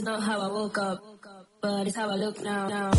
Is not how I woke up, but it's how I look now. now.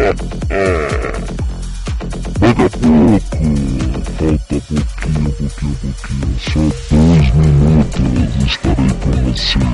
É. Daqui a pouco, falta pouquinho, pouquinho, pouquinho, só dois minutos, estarei com você.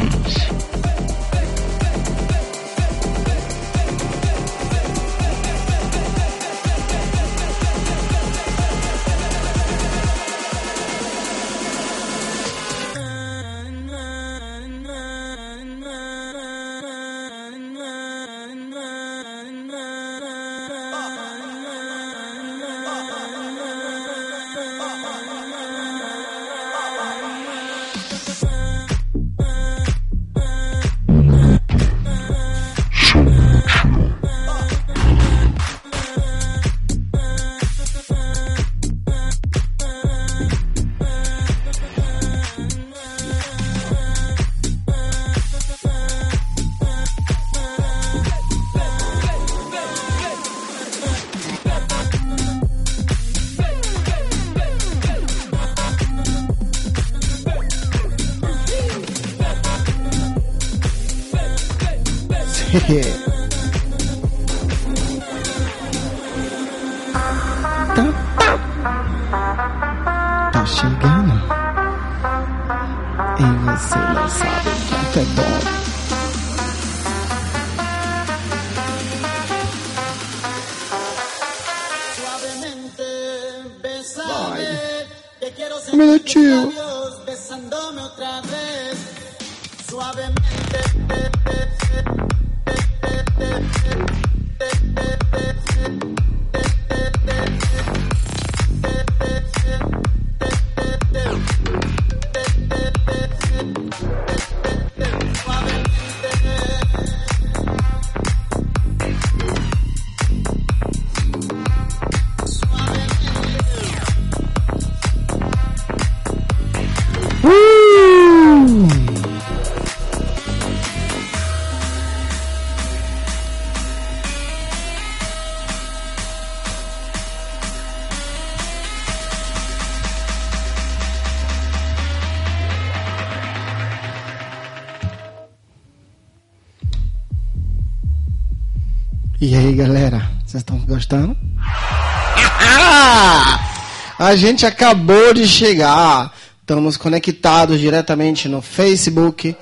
E aí, galera, vocês estão gostando? A gente acabou de chegar. Estamos conectados diretamente no Facebook,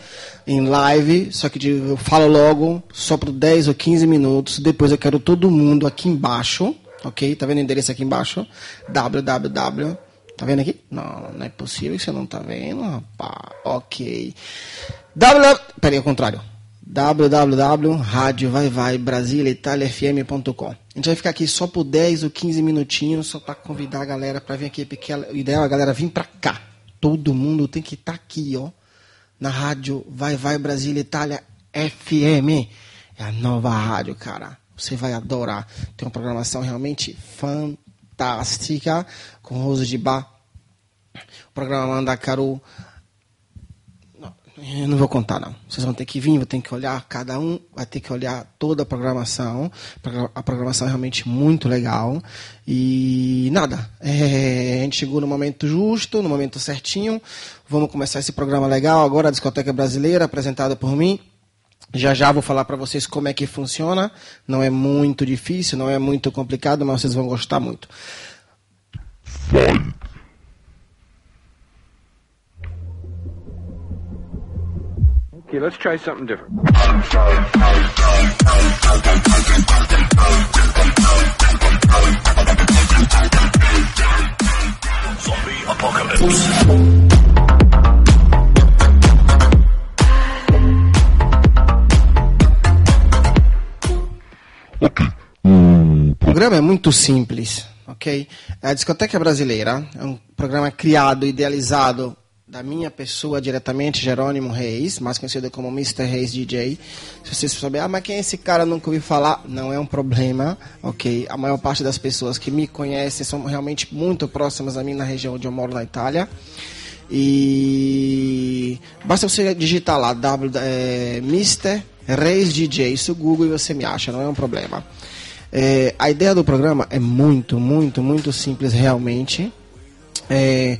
em live. Só que eu falo logo, só por 10 ou 15 minutos. Depois eu quero todo mundo aqui embaixo. Ok? Tá vendo o endereço aqui embaixo? www. Tá vendo aqui? Não, não é possível que você não tá vendo, rapaz. Ok. www. Peraí, ao contrário www.radiovaivaibrasiliaitaliafm.com A gente vai ficar aqui só por 10 ou 15 minutinhos, só para convidar a galera para vir aqui, porque o ideal é a galera vir para cá. Todo mundo tem que estar tá aqui, ó, na rádio Vai Vai Brasília Itália FM. É a nova rádio, cara. Você vai adorar. Tem uma programação realmente fantástica com Rose de Bar, o programa Mandacaru, eu não vou contar, não. Vocês vão ter que vir, vão ter que olhar, cada um vai ter que olhar toda a programação. A programação é realmente muito legal. E nada, é, a gente chegou no momento justo, no momento certinho. Vamos começar esse programa legal agora, a Discoteca Brasileira, apresentada por mim. Já já vou falar para vocês como é que funciona. Não é muito difícil, não é muito complicado, mas vocês vão gostar muito. Vai. Okay, let's try something different. Zombie apocalypse. O programa é muito simples, ok? A Discoteca Brasileira é um programa criado, idealizado da minha pessoa diretamente, Jerônimo Reis, mais conhecido como Mr. Reis DJ. Se vocês souberem, ah, mas quem é esse cara? Nunca ouvi falar. Não é um problema, ok? A maior parte das pessoas que me conhecem são realmente muito próximas a mim na região onde eu moro, na Itália. E basta você digitar lá, w, é, Mr. Reis DJ, isso Google e você me acha, não é um problema. É, a ideia do programa é muito, muito, muito simples realmente. É,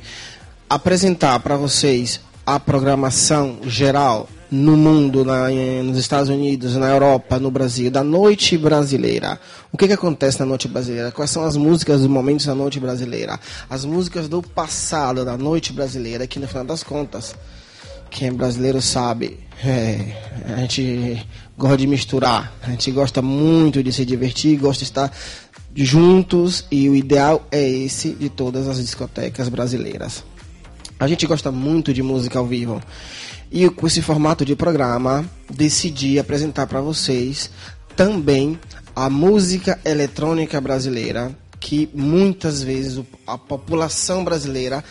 apresentar para vocês a programação geral no mundo, na, nos Estados Unidos, na Europa, no Brasil, da noite brasileira. O que, que acontece na noite brasileira? Quais são as músicas dos momentos da noite brasileira? As músicas do passado da noite brasileira, que no final das contas, quem é brasileiro sabe, é, a gente gosta de misturar, a gente gosta muito de se divertir, gosta de estar juntos e o ideal é esse de todas as discotecas brasileiras. A gente gosta muito de música ao vivo. E com esse formato de programa, decidi apresentar para vocês também a música eletrônica brasileira, que muitas vezes a população brasileira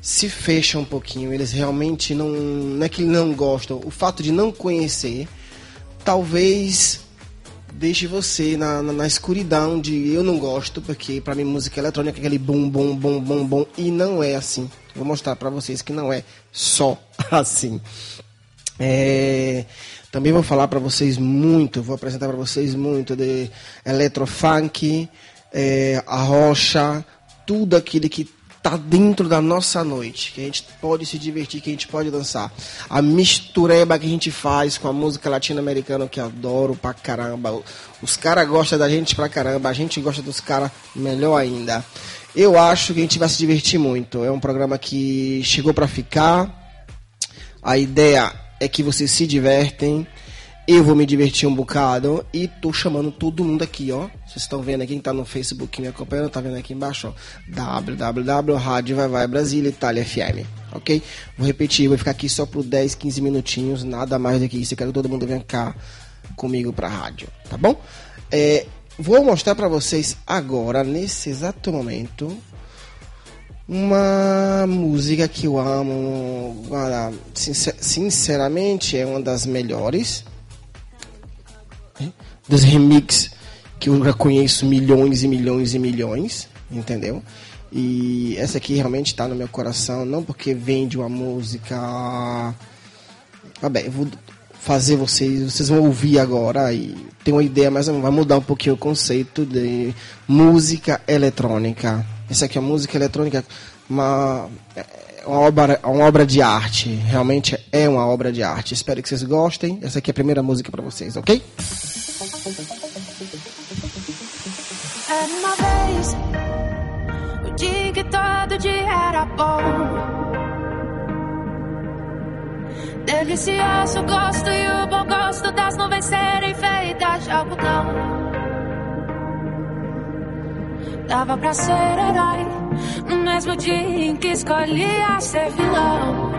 se fecha um pouquinho, eles realmente não, não é que não gostam, o fato de não conhecer talvez deixe você na, na, na, escuridão de eu não gosto, porque para mim música eletrônica é aquele bum, bum, bum, bum, bum, e não é assim. Vou mostrar para vocês que não é só assim. É, também vou falar para vocês muito, vou apresentar para vocês muito de electrofunk, é, a rocha, tudo aquilo que tá dentro da nossa noite, que a gente pode se divertir, que a gente pode dançar. A mistureba que a gente faz com a música latino-americana, que adoro pra caramba. Os caras gostam da gente pra caramba, a gente gosta dos caras melhor ainda. Eu acho que a gente vai se divertir muito. É um programa que chegou para ficar. A ideia é que vocês se divertem. Eu vou me divertir um bocado e tô chamando todo mundo aqui, ó. Vocês estão vendo aqui, quem tá no Facebook me acompanhando, tá vendo aqui embaixo, ó. www Vai Vai Brasília Itália FM, ok? Vou repetir, vou ficar aqui só por 10, 15 minutinhos, nada mais do que isso. Eu quero que todo mundo venha cá comigo pra rádio, tá bom? É, vou mostrar para vocês agora, nesse exato momento, uma música que eu amo, sinceramente é uma das melhores dos remix que eu já conheço milhões e milhões e milhões, entendeu? E essa aqui realmente está no meu coração, não porque vem de uma música. Ah, bem, eu vou fazer vocês, vocês vão ouvir agora e tem uma ideia, mas vai mudar um pouquinho o conceito de música eletrônica. Essa aqui é música eletrônica, uma, é uma, obra, uma obra de arte, realmente é uma obra de arte. Espero que vocês gostem. Essa aqui é a primeira música para vocês, ok? Era uma vez, o dia que todo dia era bom. Delicioso gosto e o bom gosto das nuvens serem feitas de algodão. Dava pra ser herói no mesmo dia em que escolhia ser vilão.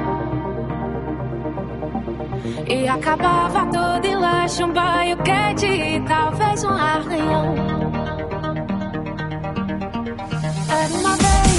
E acabava tudo em lanche, um banho quente e talvez um arranhão. Era uma vez,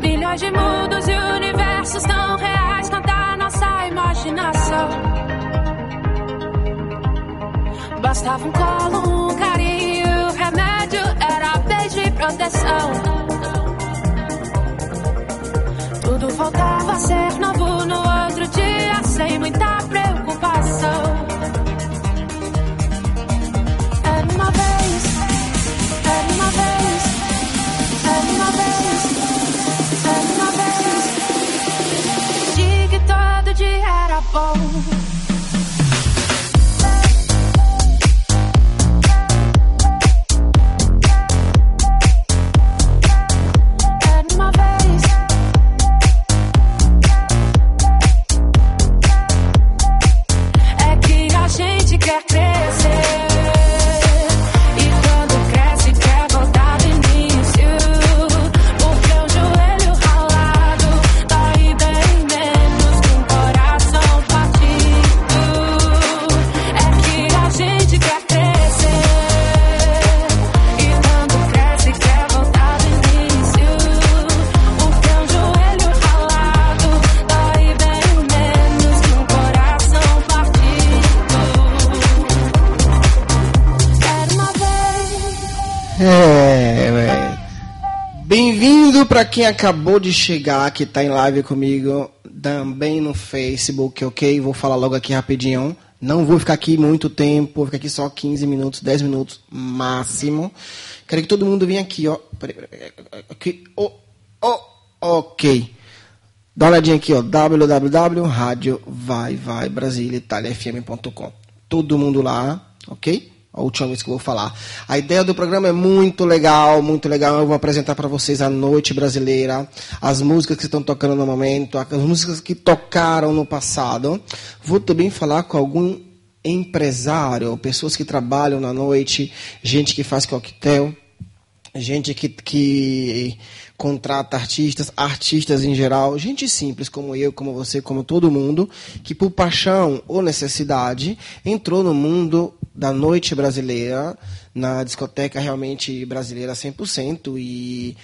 Milhões de mundos e universos tão reais quanto a nossa imaginação. Bastava um colo, um carinho, remédio era beijo e proteção. Tudo voltava a ser novo no outro dia, sem muita para quem acabou de chegar, que tá em live comigo, também no Facebook, ok? Vou falar logo aqui rapidinho. Não vou ficar aqui muito tempo, vou ficar aqui só 15 minutos, 10 minutos máximo. Quero que todo mundo venha aqui, ó. Aqui, oh, oh, ok. Dá uma olhadinha aqui, ó. www.radiovaivaibrasiliaitaliafm.com. Todo mundo lá, ok? Última vez que vou falar. A ideia do programa é muito legal, muito legal. Eu vou apresentar para vocês a noite brasileira, as músicas que estão tocando no momento, as músicas que tocaram no passado. Vou também falar com algum empresário, pessoas que trabalham na noite, gente que faz coquetel, gente que, que contrata artistas, artistas em geral, gente simples como eu, como você, como todo mundo, que por paixão ou necessidade entrou no mundo da noite brasileira, na discoteca realmente brasileira 100% e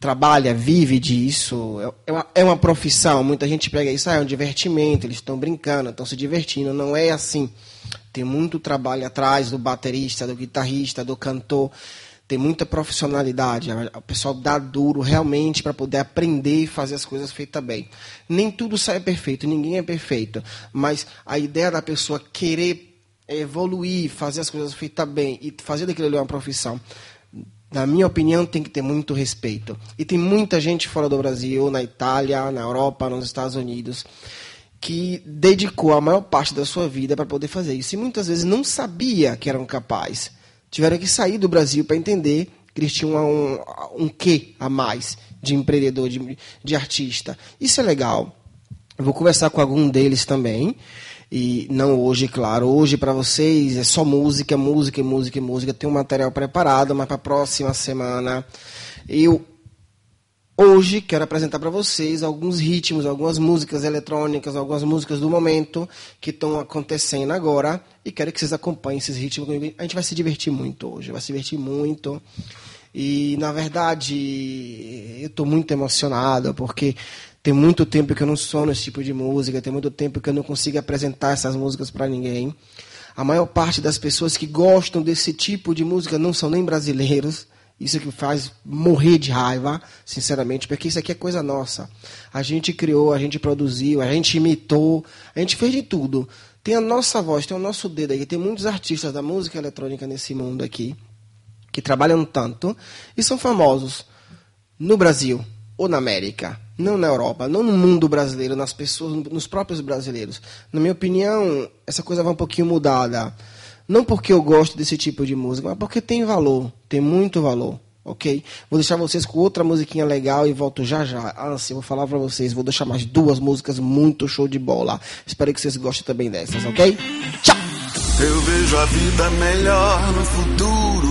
trabalha, vive disso. É uma, é uma profissão. Muita gente pega isso, ah, é um divertimento, eles estão brincando, estão se divertindo. Não é assim. Tem muito trabalho atrás do baterista, do guitarrista, do cantor tem muita profissionalidade. O pessoal dá duro realmente para poder aprender e fazer as coisas feitas bem. Nem tudo sai perfeito, ninguém é perfeito. Mas a ideia da pessoa querer evoluir, fazer as coisas feitas bem e fazer daquilo ali uma profissão, na minha opinião, tem que ter muito respeito. E tem muita gente fora do Brasil, na Itália, na Europa, nos Estados Unidos, que dedicou a maior parte da sua vida para poder fazer isso. E muitas vezes não sabia que eram capazes tiveram que sair do Brasil para entender que eles tinham um, um quê a mais de empreendedor, de, de artista. Isso é legal. Eu vou conversar com algum deles também. E não hoje, claro. Hoje para vocês é só música, música, música, música. Tem um material preparado, mas para a próxima semana eu Hoje quero apresentar para vocês alguns ritmos, algumas músicas eletrônicas, algumas músicas do momento que estão acontecendo agora e quero que vocês acompanhem esses ritmos. A gente vai se divertir muito hoje, vai se divertir muito. E na verdade, eu estou muito emocionado porque tem muito tempo que eu não sou nesse tipo de música, tem muito tempo que eu não consigo apresentar essas músicas para ninguém. A maior parte das pessoas que gostam desse tipo de música não são nem brasileiros isso que faz morrer de raiva, sinceramente, porque isso aqui é coisa nossa. A gente criou, a gente produziu, a gente imitou, a gente fez de tudo. Tem a nossa voz, tem o nosso dedo aqui. Tem muitos artistas da música eletrônica nesse mundo aqui que trabalham tanto e são famosos no Brasil ou na América, não na Europa, não no mundo brasileiro, nas pessoas, nos próprios brasileiros. Na minha opinião, essa coisa vai um pouquinho mudada. Não porque eu gosto desse tipo de música, mas porque tem valor, tem muito valor, ok? Vou deixar vocês com outra musiquinha legal e volto já já. Ah, sim, vou falar para vocês, vou deixar mais duas músicas muito show de bola. Espero que vocês gostem também dessas, ok? Tchau! Eu vejo a vida melhor no futuro.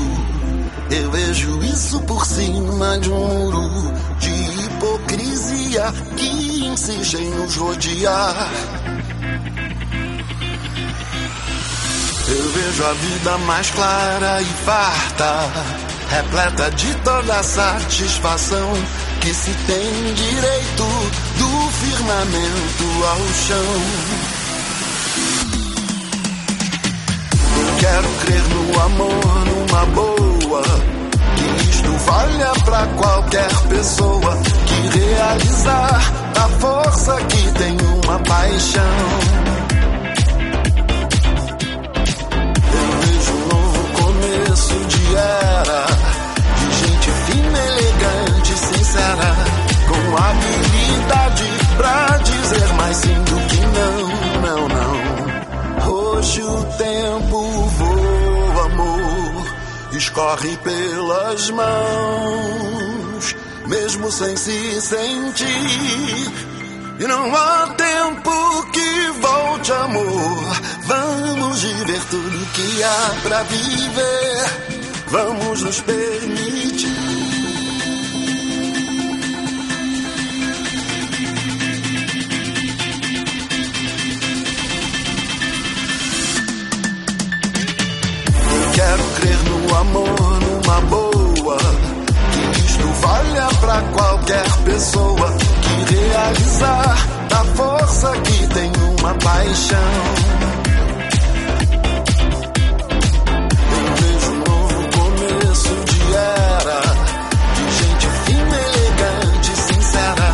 Eu vejo isso por cima de um muro de hipocrisia que insiste em nos rodear. Eu vejo a vida mais clara e farta, repleta de toda satisfação que se tem direito do firmamento ao chão. Eu quero crer no amor, numa boa, que isto valha pra qualquer pessoa que realizar a força que tem uma paixão. Era de gente fina, elegante, sincera, com habilidade pra dizer mais sim do que não, não, não. Hoje o tempo voa, amor, escorre pelas mãos, mesmo sem se sentir. E não há tempo que volte, amor. Vamos viver tudo que há pra viver vamos nos permitir. Quero crer no amor, numa boa. Que isto valha pra qualquer pessoa realizar da força que tem uma paixão. Eu vejo um novo começo de era, de gente fina, elegante, sincera,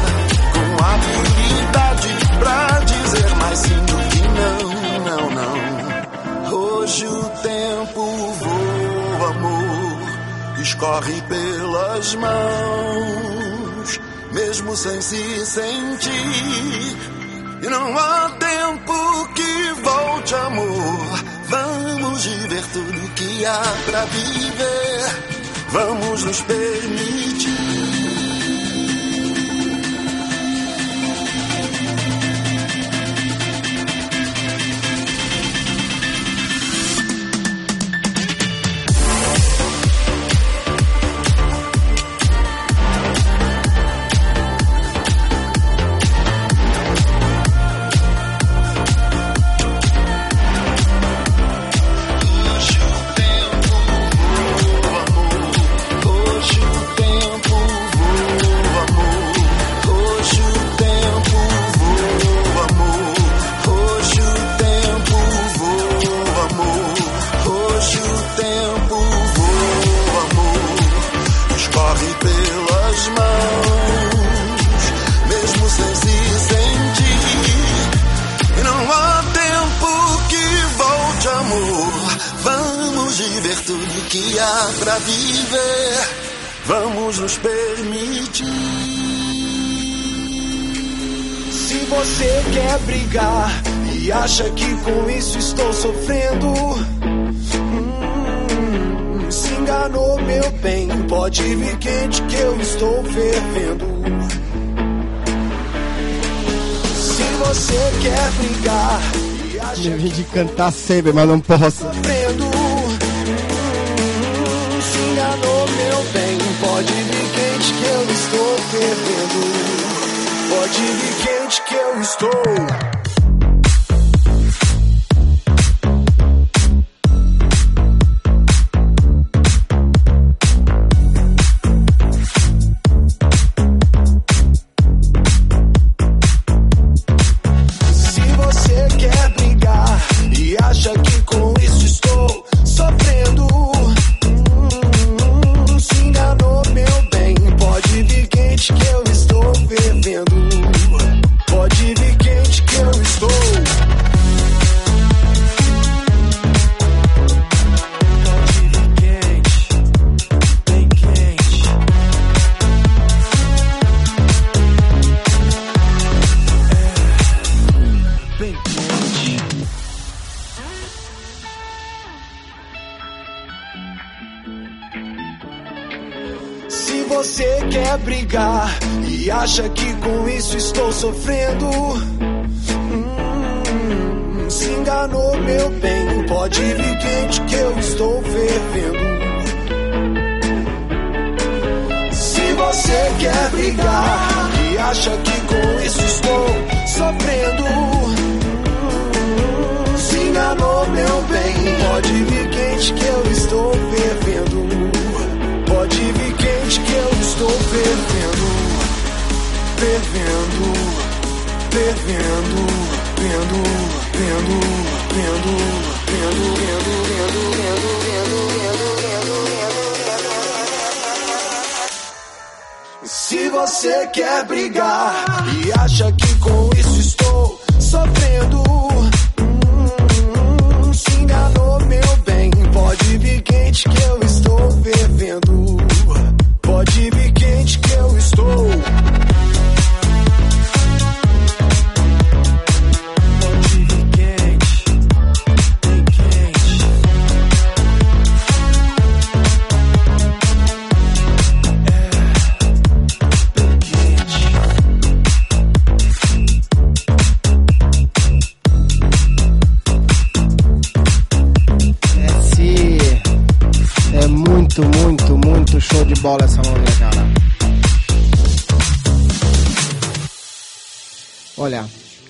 com habilidade pra dizer mais sim do que não, não, não. Hoje o tempo voa, amor, escorre pelas mãos mesmo sem se sentir. E não há tempo que volte, amor. Vamos viver tudo que há pra viver. Vamos nos permitir. Tá sempre, mas não posso. Pode vir quente que eu estou fervendo. Pode vir quente que eu estou fervendo. Fervendo, fervendo, vendo, vendo, vendo, vendo, vendo, vendo, vendo, vendo. Se você quer brigar e acha que com isso estou sofrendo, bitch. Kill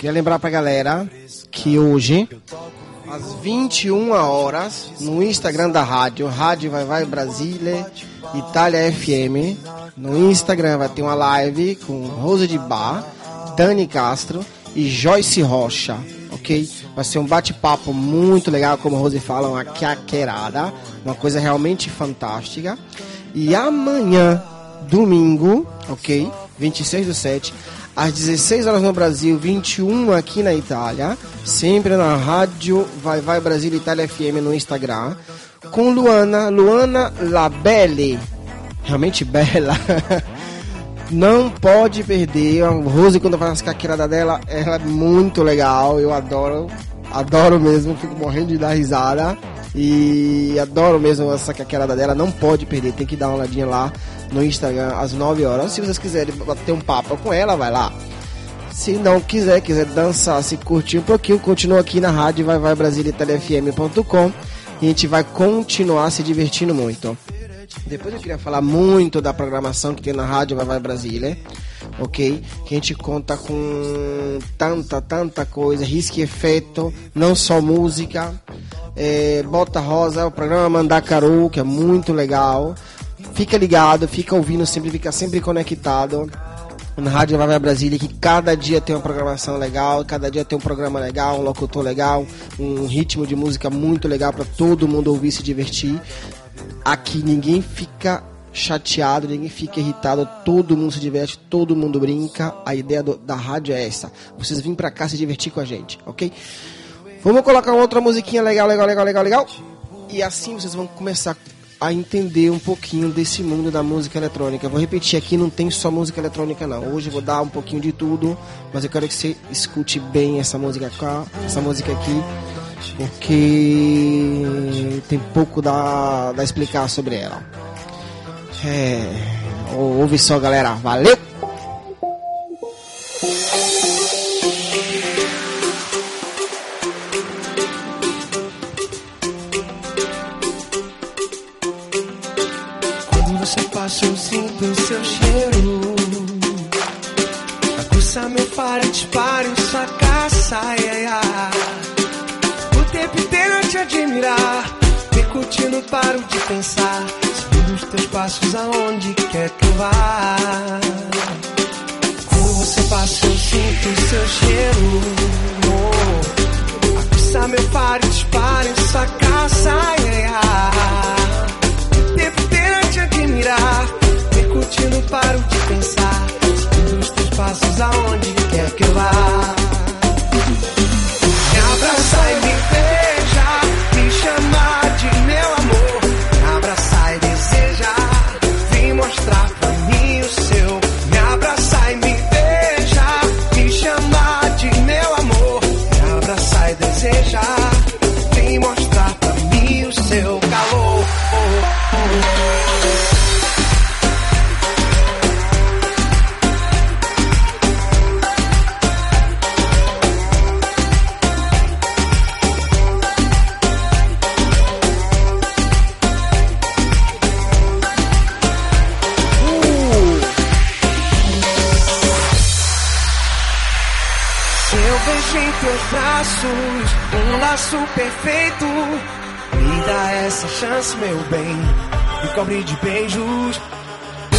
queria lembrar pra galera que hoje, às 21 horas, no Instagram da rádio, Rádio Vai Vai Brasília, Itália FM, no Instagram vai ter uma live com Rosa de Bar, Dani Castro e Joyce Rocha, ok? Vai ser um bate-papo muito legal, como a Rose fala, uma quaquerada, uma coisa realmente fantástica. E amanhã, domingo, ok? 26 do 7, às 16 horas no Brasil, 21 aqui na Itália, sempre na rádio Vai Vai Brasil Itália FM no Instagram, com Luana, Luana Labelle, realmente bela. Não pode perder. A Rose, quando faz as caqueiradas dela, ela é muito legal. Eu adoro. Adoro mesmo. Fico morrendo de dar risada. E adoro mesmo essa caqueirada dela. Não pode perder. Tem que dar uma olhadinha lá no Instagram às 9 horas. Se vocês quiserem bater um papo com ela, vai lá. Se não quiser, quiser dançar, se curtir um pouquinho, continua aqui na rádio vai vai brasiliatelefm.com e a gente vai continuar se divertindo muito. Depois eu queria falar muito da programação que tem na rádio Vai Vai Brasília, ok? Que a gente conta com tanta, tanta coisa, risco e efeito, não só música, é, Bota Rosa, o programa Mandacaru, que é muito legal. Fica ligado, fica ouvindo sempre, fica sempre conectado na Rádio Vai Brasília, que cada dia tem uma programação legal, cada dia tem um programa legal, um locutor legal, um ritmo de música muito legal para todo mundo ouvir e se divertir. Aqui ninguém fica chateado, ninguém fica irritado, todo mundo se diverte, todo mundo brinca. A ideia do, da rádio é essa: vocês virem pra cá se divertir com a gente, ok? Vamos colocar outra musiquinha legal, legal, legal, legal, legal. E assim vocês vão começar entender um pouquinho desse mundo da música eletrônica. Vou repetir aqui, não tem só música eletrônica não. Hoje eu vou dar um pouquinho de tudo, mas eu quero que você escute bem essa música essa música aqui, porque tem pouco da, da explicar sobre ela. É, ouve só, galera. Valeu! O tempo inteiro eu te admirar. Me paro de pensar. Seguindo os teus passos aonde quer que eu vá. Quando você passa, eu sinto seu cheiro. Oh. Aguça meu pare, dispare sua caça. O tempo inteiro eu te admirar. Me paro de pensar. Seguindo os teus passos aonde quer que eu vá. Vejo em teus braços um laço perfeito. Me dá essa chance, meu bem, me cobre de beijos.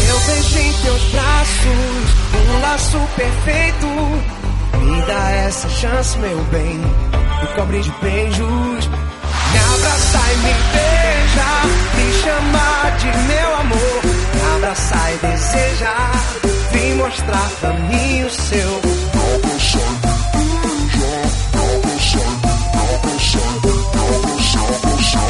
Eu vejo em teus braços um laço perfeito. Me dá essa chance, meu bem, me cobre de beijos. Me abraça e me beija, me chama de meu amor. Me abraça e deseja, vem mostrar pra mim o seu. Me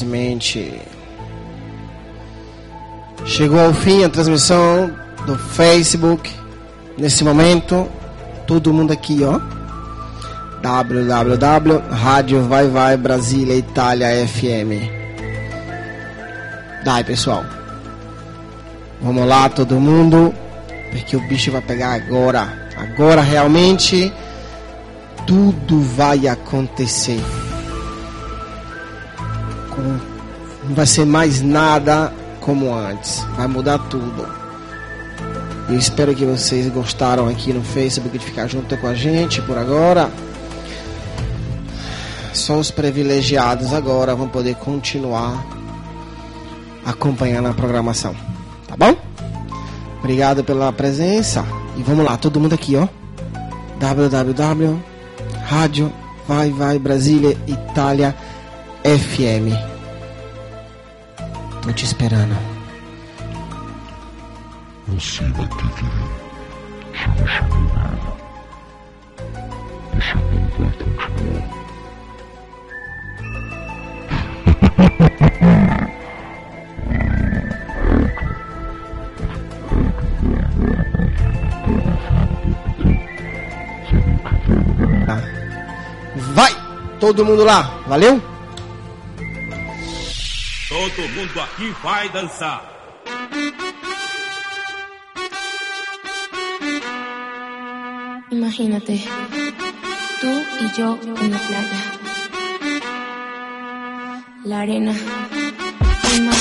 Infelizmente chegou ao fim a transmissão do Facebook. Nesse momento, todo mundo aqui, ó. www Rádio Vai Vai Brasília Itália FM. Dai, pessoal. Vamos lá, todo mundo, porque o bicho vai pegar agora. Agora realmente tudo vai acontecer não vai ser mais nada como antes. Vai mudar tudo. Eu espero que vocês gostaram aqui no Facebook de ficar junto com a gente por agora. Só os privilegiados agora vão poder continuar acompanhando a programação. Tá bom? Obrigado pela presença. E vamos lá, todo mundo aqui, ó. www Rádio Vai Vai Brasília Itália FM. Tô te esperando. Você vai ter que vir. Chama chamando. Você não vai continuar. Tá? Vai! Todo mundo lá, valeu? Todo mundo aqui vai dançar. Imagínate, tú y yo en la playa. La arena, el mar,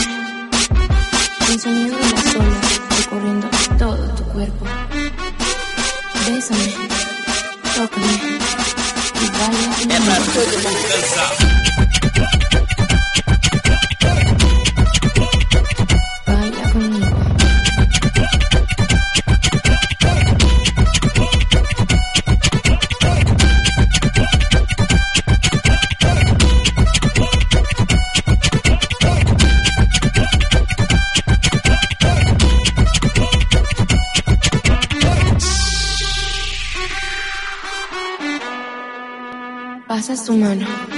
el sonido de las olas recorriendo todo tu cuerpo. Bésame, tócame y baila a su mano.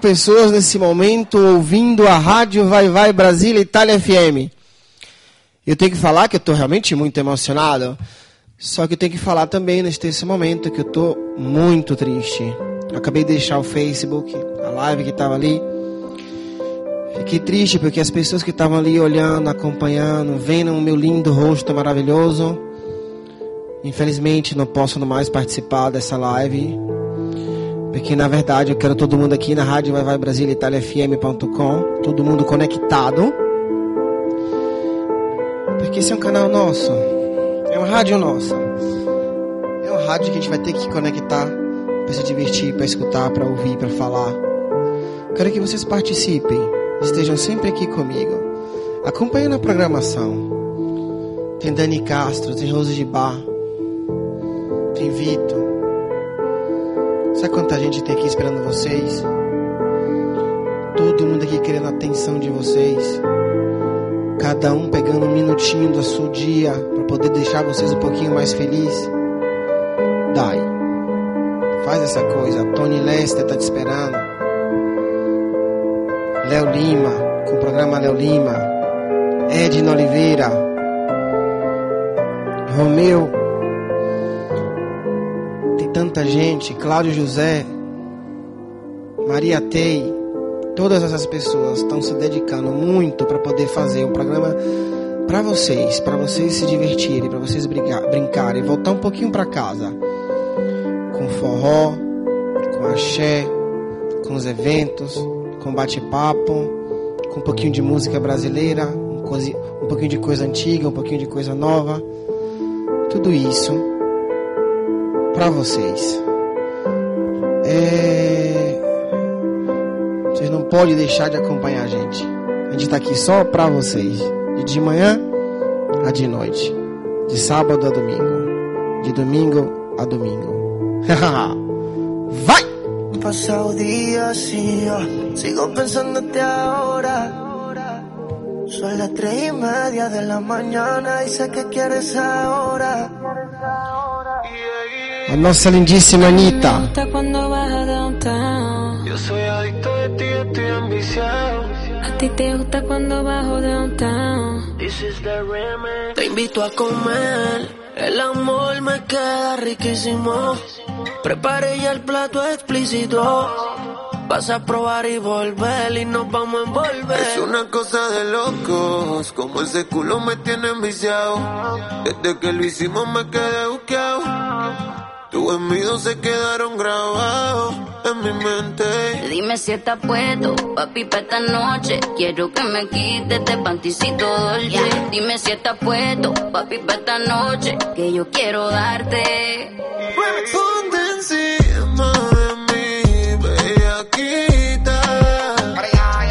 Pessoas nesse momento ouvindo a rádio Vai Vai Brasília Itália FM. Eu tenho que falar que eu estou realmente muito emocionado. Só que eu tenho que falar também neste esse momento que eu estou muito triste. Eu acabei de deixar o Facebook, a live que estava ali. Fiquei triste porque as pessoas que estavam ali olhando, acompanhando, vendo o meu lindo rosto maravilhoso, infelizmente não posso mais participar dessa live. Porque na verdade eu quero todo mundo aqui na rádio Vai Vai Brasília Itália FM.com, todo mundo conectado. Porque esse é um canal nosso, é uma rádio nossa. É uma rádio que a gente vai ter que conectar para se divertir, para escutar, para ouvir, para falar. Quero que vocês participem, estejam sempre aqui comigo, acompanhando a programação. Tem Dani Castro, tem Rose de Bar, tem Vitor. Sabe quanta gente tem aqui esperando vocês? Todo mundo aqui querendo a atenção de vocês. Cada um pegando um minutinho do seu dia para poder deixar vocês um pouquinho mais felizes. Dai. Faz essa coisa. Tony Lester tá te esperando. Léo Lima, com o programa Léo Lima. Edna Oliveira. Romeu. Tanta gente. Cláudio José. Maria Tei. Todas essas pessoas estão se dedicando muito para poder fazer um programa para vocês, para vocês se divertirem, para vocês brigar, brincarem, voltar um pouquinho para casa com forró, com axé, com os eventos, com bate-papo, com um pouquinho de música brasileira, um pouquinho de coisa antiga, um pouquinho de coisa nova. Tudo isso para vocês. É... Vocês não podem deixar de acompanhar a gente. A gente tá aqui só pra vocês. De de manhã a de noite. De sábado a domingo. De domingo a domingo. Vai! Pasa el día así, yo sigo pensándote ahora. Son las tres y media de la mañana y sé que quieres ahora. A nossa lindíssima Anitta. gusta cuando vas a downtown. Yo soy adicto de ti, estoy ambiciado. A ti te gusta cuando bajo downtown. This is the remix. Te invito a comer, el amor me queda riquísimo. Preparé ya el plato explícito. Vas a probar y volver y nos vamos a envolver. Es una cosa de locos, como ese culo me tiene enviciado. Desde que lo hicimos me quedé buqueado. Tus envidios se quedaron grabados en mi mente. Dime si estás puesto, papi, para esta noche. Quiero que me quites este panticito dolce. Dime si estás puesto, papi, para esta noche. Que yo quiero darte. Ponte encima de mí, bellaquita.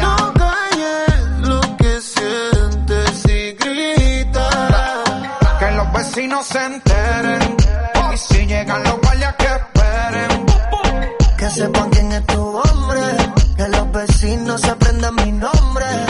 No calles lo que sientes y grita. Que los vecinos se Sepan quién es tu hombre. Que los vecinos aprendan mi nombre.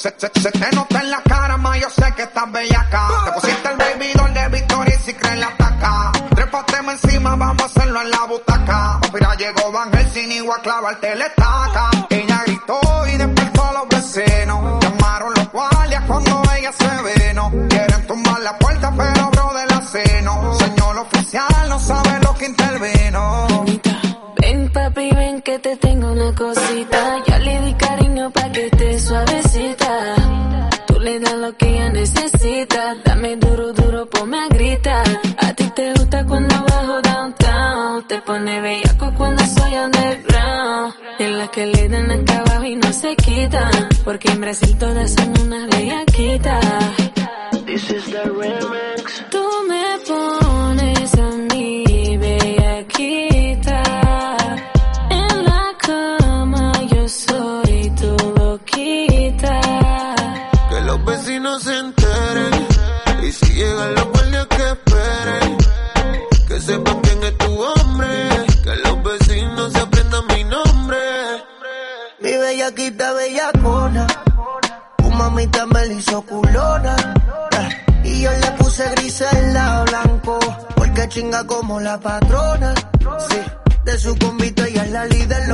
Se, te nota en la cara, ma, yo sé que estás bellaca. Te pusiste el baby doll de Victoria y si crees la ataca. Trépateme encima, vamos a hacerlo en la butaca. Mira, llegó Van Helsing y voy a clavarte la estaca. Ella gritó y despertó a los vecinos. Llamaron los guardias cuando ella se vino. Quieren tumbar la puerta, pero bro de la seno. Señor oficial, no sabe lo que intervino. Ven papi, ven que te tengo una cosita. Que le dan acá abajo y no se quitan. Porque en Brasil todas son unas bellaquitas. Chinga como la patrona. Sí, de su convito ella es la líder.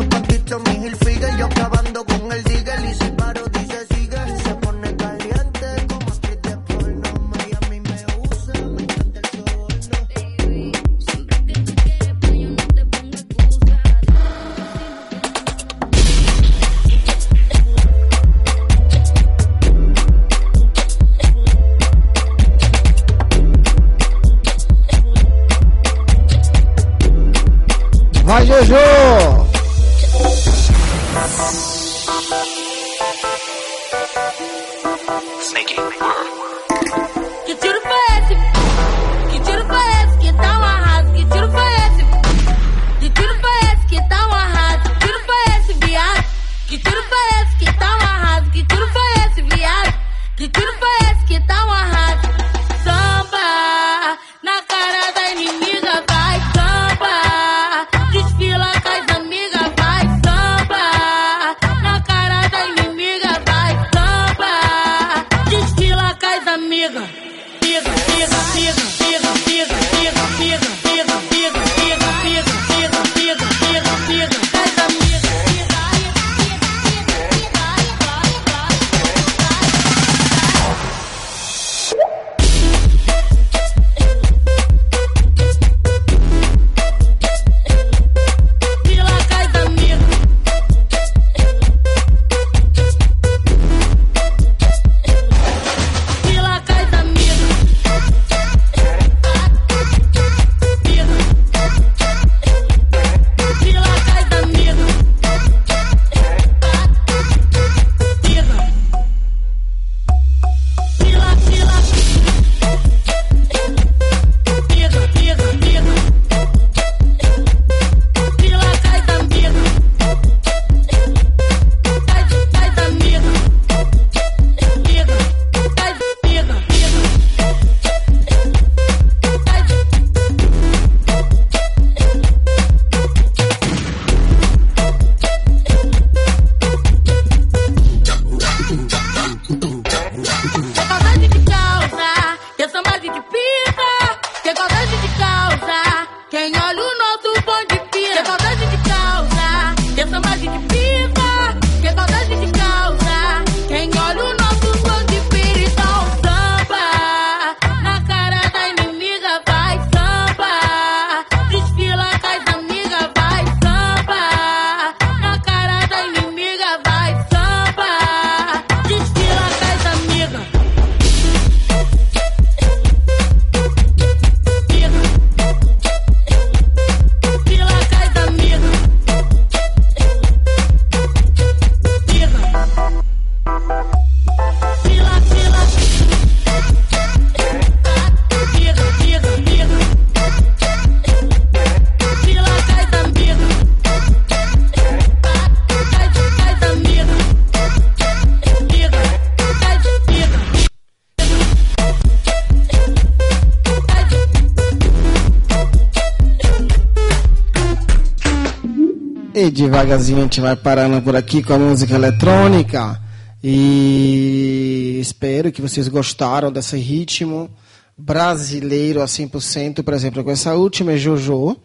Devagarzinho a gente vai parando por aqui com a música eletrônica. E espero que vocês gostaram desse ritmo brasileiro a 100%. Por exemplo, com essa última é Jojo.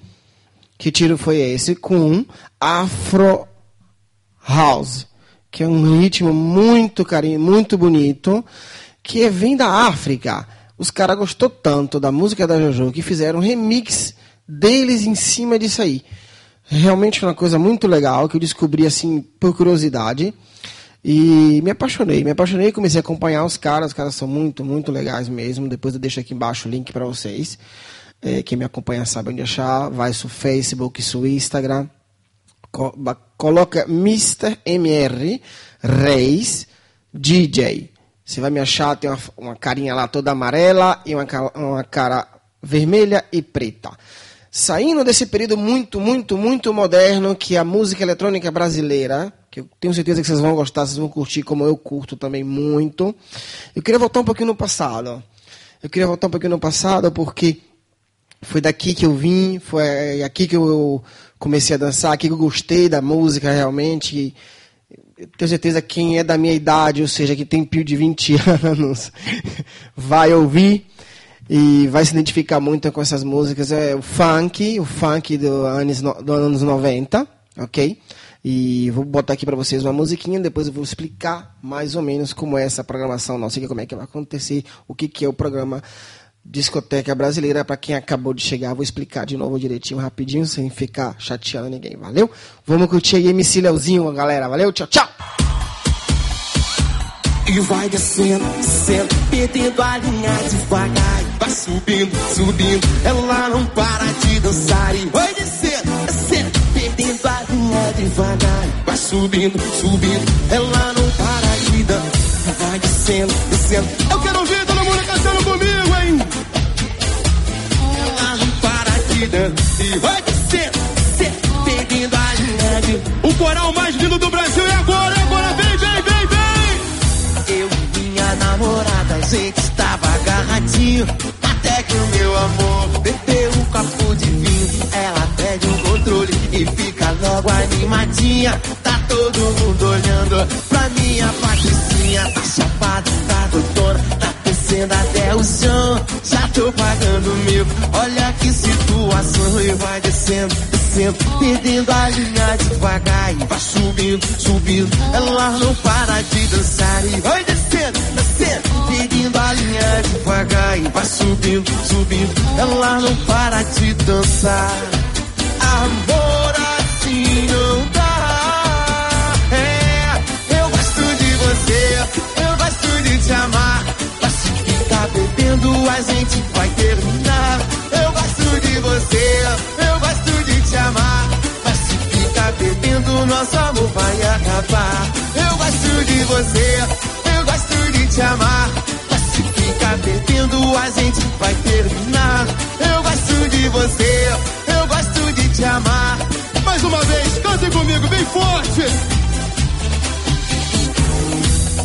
Que tiro foi esse? Com Afro House. Que é um ritmo muito carinho, muito bonito. Que vem da África. Os caras gostou tanto da música da Jojo que fizeram um remix deles em cima disso aí. Realmente foi uma coisa muito legal que eu descobri assim por curiosidade. E me apaixonei, me apaixonei e comecei a acompanhar os caras. Os caras são muito, muito legais mesmo. Depois eu deixo aqui embaixo o link para vocês. É, quem me acompanha sabe onde achar. Vai no Facebook, no Instagram. Co coloca Mr. MR Reis DJ. Você vai me achar, tem uma, uma carinha lá toda amarela e uma, uma cara vermelha e preta. Saindo desse período muito, muito, muito moderno que a música eletrônica brasileira, que eu tenho certeza que vocês vão gostar, vocês vão curtir como eu curto também muito. Eu queria voltar um pouquinho no passado. Eu queria voltar um pouquinho no passado porque foi daqui que eu vim, foi aqui que eu comecei a dançar, aqui que eu gostei da música realmente. Eu tenho certeza que quem é da minha idade, ou seja, que tem pio de 20 anos, vai ouvir e vai se identificar muito com essas músicas. É o funk, o funk do anos, do anos 90, ok? E vou botar aqui para vocês uma musiquinha, depois eu vou explicar mais ou menos como é essa programação nossa, aqui, como é que vai acontecer, o que, que é o programa Discoteca Brasileira. Para quem acabou de chegar, vou explicar de novo direitinho, rapidinho, sem ficar chateando ninguém, valeu? Vamos curtir aí MC Leozinho, galera, valeu? Tchau, tchau! E vai descendo, descendo, perdendo a linha devagar. Subindo, subindo, ela não para de dançar. E vai descendo, descendo, perdendo a linha devagar. Vai subindo, subindo, ela não para de dançar. Vai descendo, descendo. Eu quero ouvir todo mundo cantando comigo, hein? Ela não para de dançar. E vai descendo, descendo, perdendo a linha de... O coral mais lindo do Brasil é agora, é agora, vem, vem, vem, vem! Eu e minha namorada, a gente estava agarradinho. Até que o meu amor bebeu um copo de vinho. Ela pede um controle e fica logo animadinha. Tá todo mundo olhando pra minha patricinha. Tá chapada, tá doutora, tá descendo até o chão. Já tô pagando mil. Olha que situação. E vai descendo, descendo, perdendo a linha devagar. E vai subindo, subindo. Ela não para de dançar. E vai descendo, a linha devagar. E vai subindo, subindo. Ela não para de dançar. Amor assim não dá. É, eu gosto de você, eu gosto de te amar. Mas se ficar bebendo, a gente vai terminar. Eu gosto de você, eu gosto de te amar. Mas se ficar bebendo, nosso amor vai acabar. Eu gosto de você, eu gosto de te amar. Bebendo, a gente vai terminar. Eu gosto de você, eu gosto de te amar. Mais uma vez, cantem comigo, bem forte!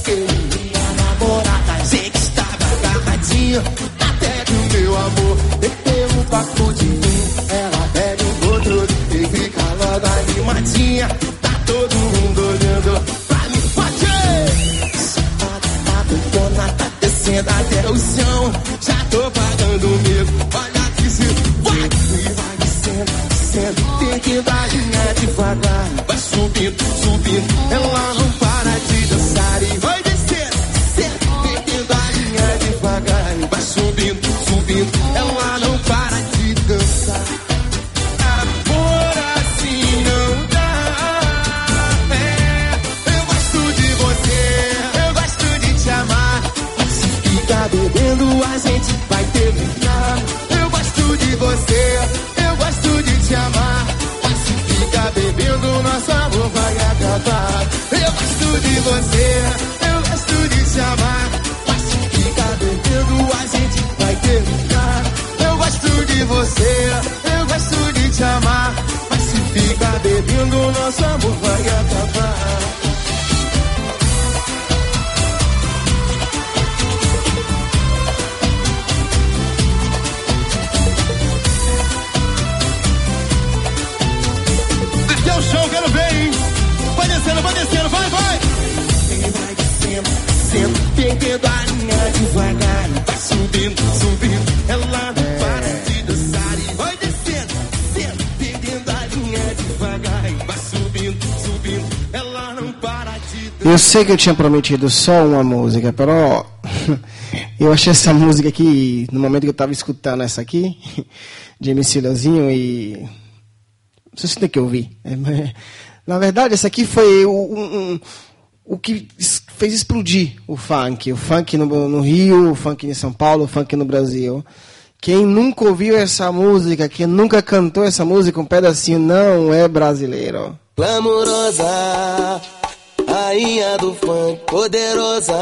Eu e minha namorada, a gente estava agarradinho. Até que o meu amor bebeu um papo de vinho. Ela pede um controle e fica logo animadinha. Já tô pagando o mico, olha que se vai! E vai descendo, descendo, perdendo a linha devagar. Vai subindo, subindo, ela não ficar bebendo, nosso Eu sei que eu tinha prometido só uma música, pero eu achei essa música aqui, no momento que eu estava escutando essa aqui, de MC Leozinho, e. Não sei se tem que ouvir. É, mas, Na verdade, essa aqui foi o, um- o que fez explodir o funk. O funk no, no Rio, o funk em São Paulo, o funk no Brasil. Quem nunca ouviu essa música, quem nunca cantou essa música, um pedacinho, não é brasileiro. Glamourosa, rainha do funk, poderosa.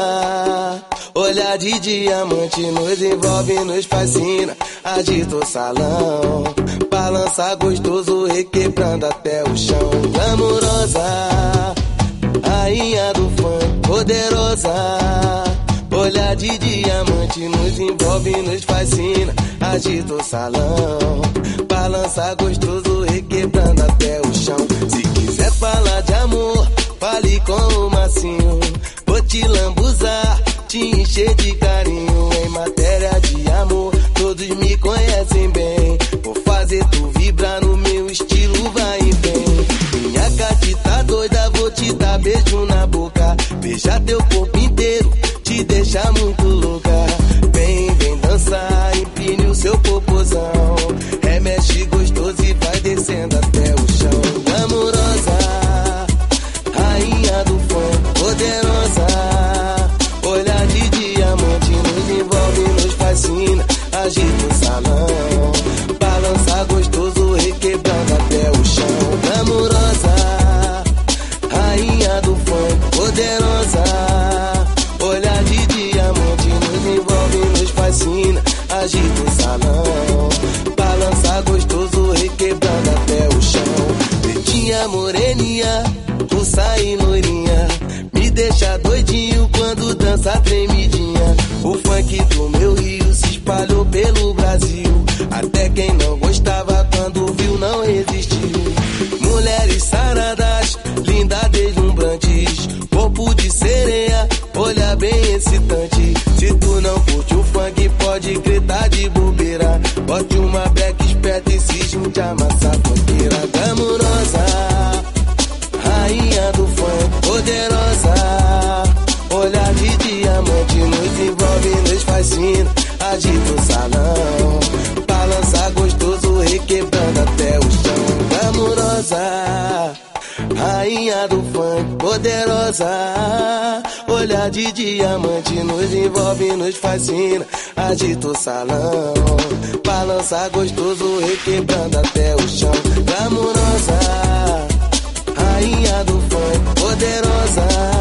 Olhar de diamante nos envolve, nos fascina. Agita o salão, balança gostoso, requebrando até o chão. Glamourosa, rainha do funk, poderosa. Olhar de diamante nos envolve, nos fascina. Agita o salão, balança gostoso, requebrando até o chão. Se quiser falar de amor, fale com o macinho. Vou te lambuzar, te encher de carinho. Em matéria de amor, todos me conhecem bem. Vou fazer tu vibrar no meu estilo, vai e vem. Minha catita doida, vou te dar beijo na boca. Beijar teu corpo inteiro, te deixar muito nos fascina. Agita o salão, balança gostoso, requebrando até o chão. Glamourosa, rainha do funk, poderosa.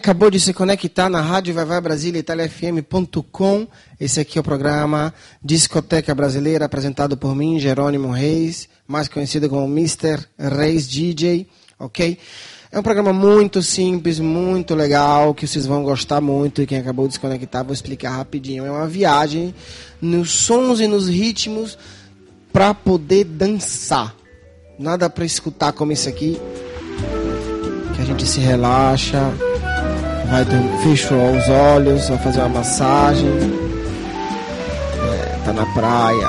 Acabou de se conectar na Rádio Vai Vai Brasília italiafm.com, esse aqui é o programa Discoteca Brasileira, apresentado por mim, Jerônimo Reis, mais conhecido como Mr. Reis DJ, ok? É um programa muito simples, muito legal, que vocês vão gostar muito. E quem acabou de se conectar, vou explicar rapidinho. É uma viagem nos sons e nos ritmos para poder dançar. Nada para escutar como esse aqui, que a gente se relaxa, vai fechou os olhos, vai fazer uma massagem, é, tá na praia,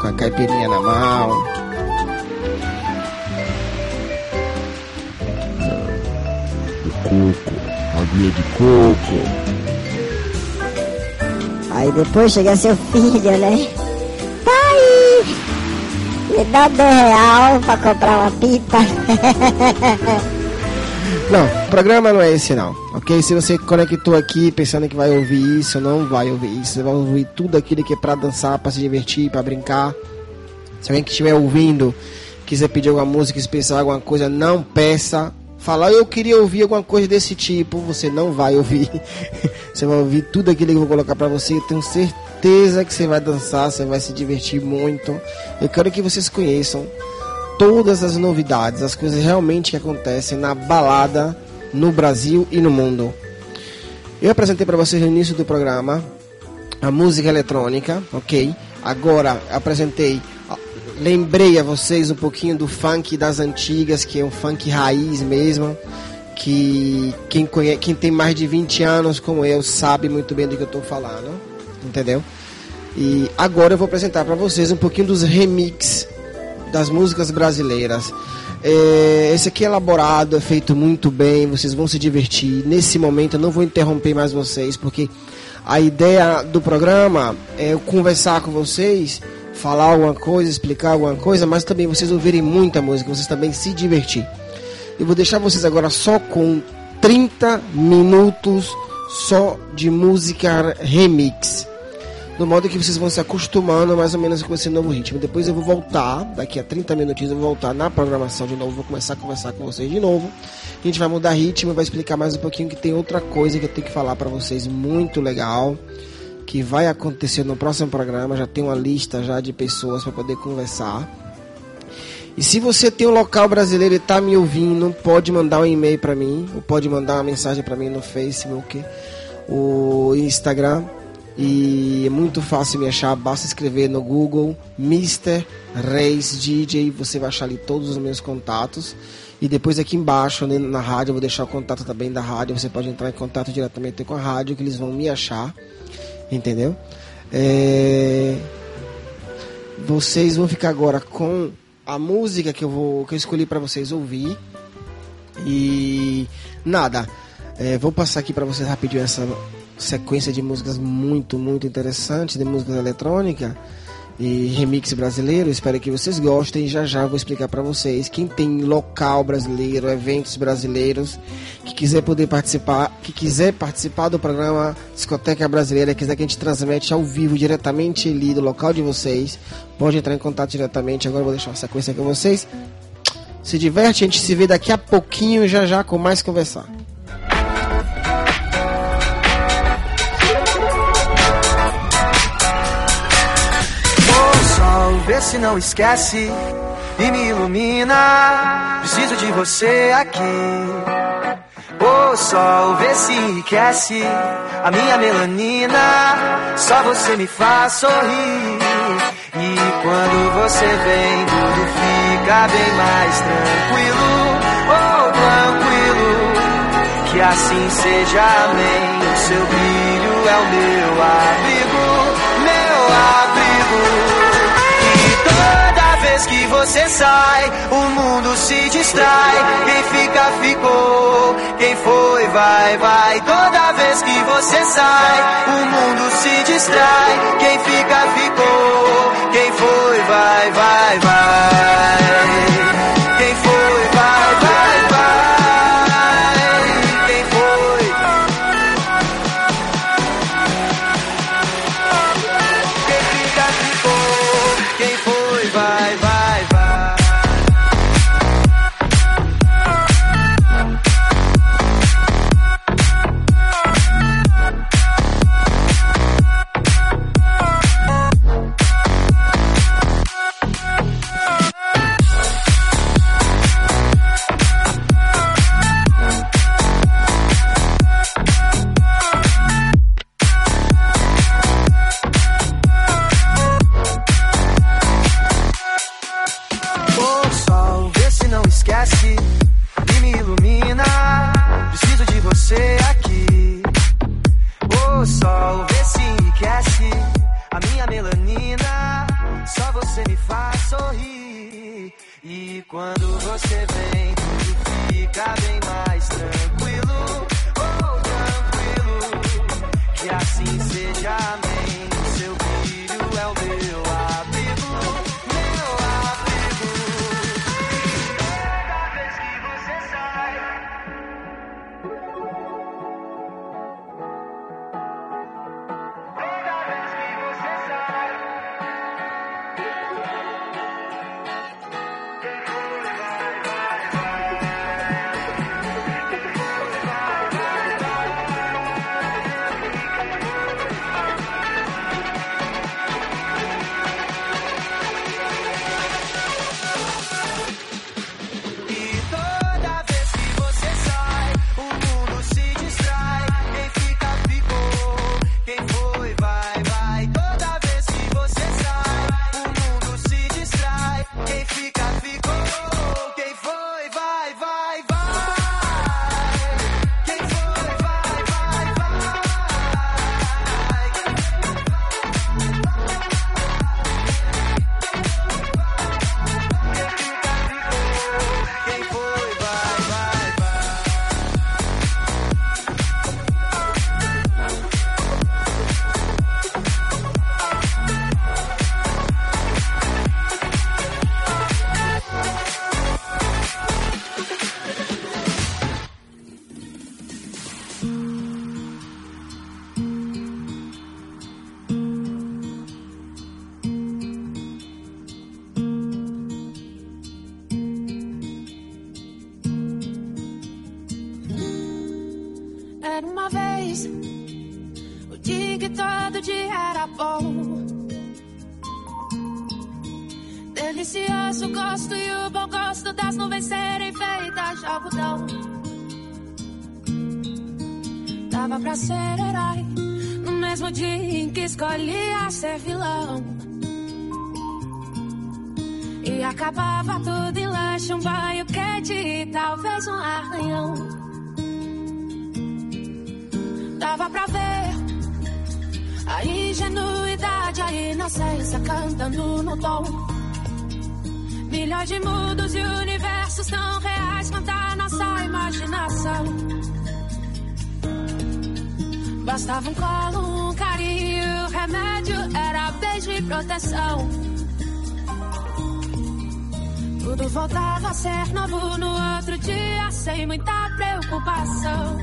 com a caipirinha na mão. De coco, aguinha de coco. Aí depois chega seu filho, né? Pai! Me dá 10 real pra comprar uma pipa. Não, o programa não é esse não, ok? Se você conectou aqui pensando que vai ouvir isso, não vai ouvir isso. Você vai ouvir tudo aquilo que é pra dançar, pra se divertir, pra brincar. Se alguém que estiver ouvindo quiser pedir alguma música especial, alguma coisa, não peça. Falar, eu queria ouvir alguma coisa desse tipo, você não vai ouvir. você vai ouvir tudo aquilo que eu vou colocar pra você. Eu tenho certeza que você vai dançar, você vai se divertir muito. Eu quero que vocês conheçam todas as novidades, as coisas realmente que acontecem na balada no Brasil e no mundo. Eu apresentei para vocês no início do programa a música eletrônica, ok? Agora apresentei, lembrei a vocês um pouquinho do funk das antigas, que é um funk raiz mesmo, que quem, conhece, quem tem mais de 20 anos como eu sabe muito bem do que eu estou falando, entendeu? E agora eu vou apresentar para vocês um pouquinho dos remix das músicas brasileiras. É, esse aqui é elaborado, é feito muito bem, vocês vão se divertir. Nesse momento eu não vou interromper mais vocês, porque a ideia do programa é eu conversar com vocês, falar alguma coisa, explicar alguma coisa, mas também vocês ouvirem muita música, vocês também se divertir. Eu vou deixar vocês agora só com 30 minutos só de música remix no modo que vocês vão se acostumando mais ou menos com esse novo ritmo. Depois eu vou voltar, daqui a 30 minutinhos eu vou voltar na programação de novo, vou começar a conversar com vocês de novo. A gente vai mudar ritmo, vai explicar mais um pouquinho que tem outra coisa que eu tenho que falar para vocês muito legal, que vai acontecer no próximo programa, já tem uma lista já de pessoas para poder conversar. E se você tem um local brasileiro e está me ouvindo, pode mandar um e-mail para mim, ou pode mandar uma mensagem para mim no Facebook, o Instagram e é muito fácil me achar, basta escrever no Google Mr. Reis DJ, você vai achar ali todos os meus contatos. E depois aqui embaixo, né, na rádio, eu vou deixar o contato também da rádio. Você pode entrar em contato diretamente com a rádio, que eles vão me achar. Entendeu? É... Vocês vão ficar agora com a música que eu vou que eu escolhi para vocês ouvir. E nada, é, vou passar aqui para vocês rapidinho essa sequência de músicas muito, muito interessante, de músicas eletrônica e remix brasileiro. Espero que vocês gostem. Já já vou explicar para vocês. Quem tem local brasileiro, eventos brasileiros, que quiser poder participar, que quiser participar do programa Discoteca Brasileira, quiser que a gente transmite ao vivo diretamente ali do local de vocês, pode entrar em contato diretamente. Agora vou deixar uma sequência com vocês. Se diverte, a gente se vê daqui a pouquinho já já com mais conversar. Se não esquece e me ilumina. Preciso de você aqui. O sol, vê se enriquece a minha melanina. Só você me faz sorrir. E quando você vem, tudo fica bem mais tranquilo. Oh, tranquilo. Que assim seja, amém. O seu brilho é o meu abrigo, meu abrigo. Vez que você sai, o mundo se distrai. Quem fica, ficou. Quem foi, vai, vai. Toda vez que você sai, o mundo se distrai. Quem fica, ficou. Quem foi, vai, vai, vai. E quando você vem, tudo fica bem mais inocência cantando no tom. Milhões de mundos e universos tão reais quanto a nossa imaginação. Bastava um colo, um carinho, remédio era beijo e proteção. Tudo voltava a ser novo no outro dia, sem muita preocupação.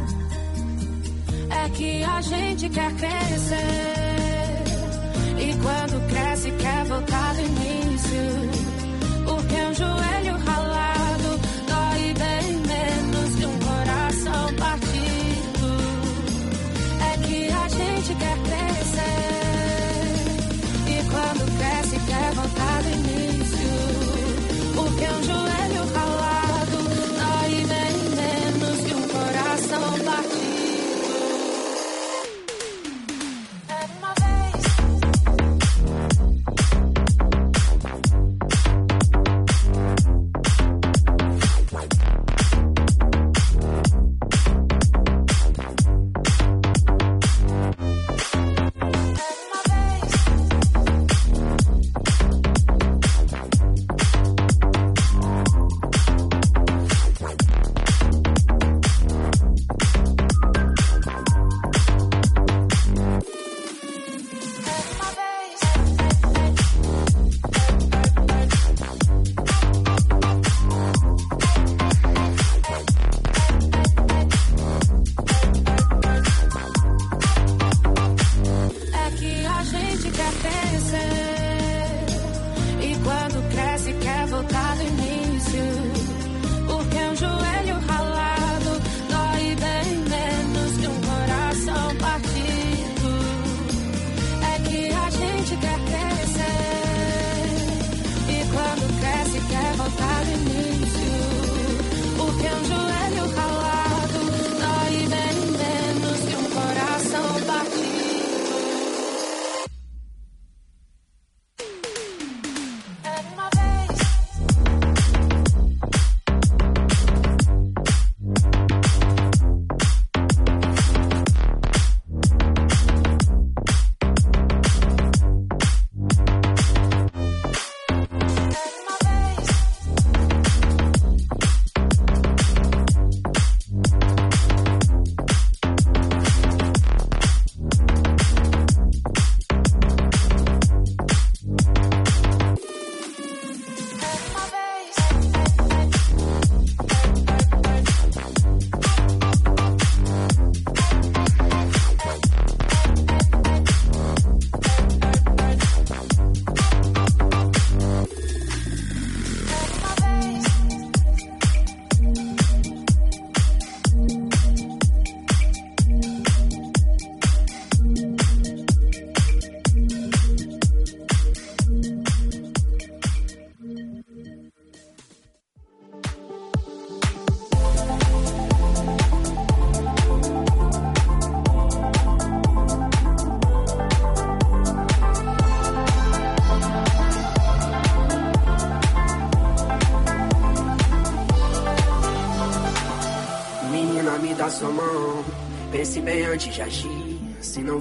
É que a gente quer crescer. E quando cresce, quer voltar do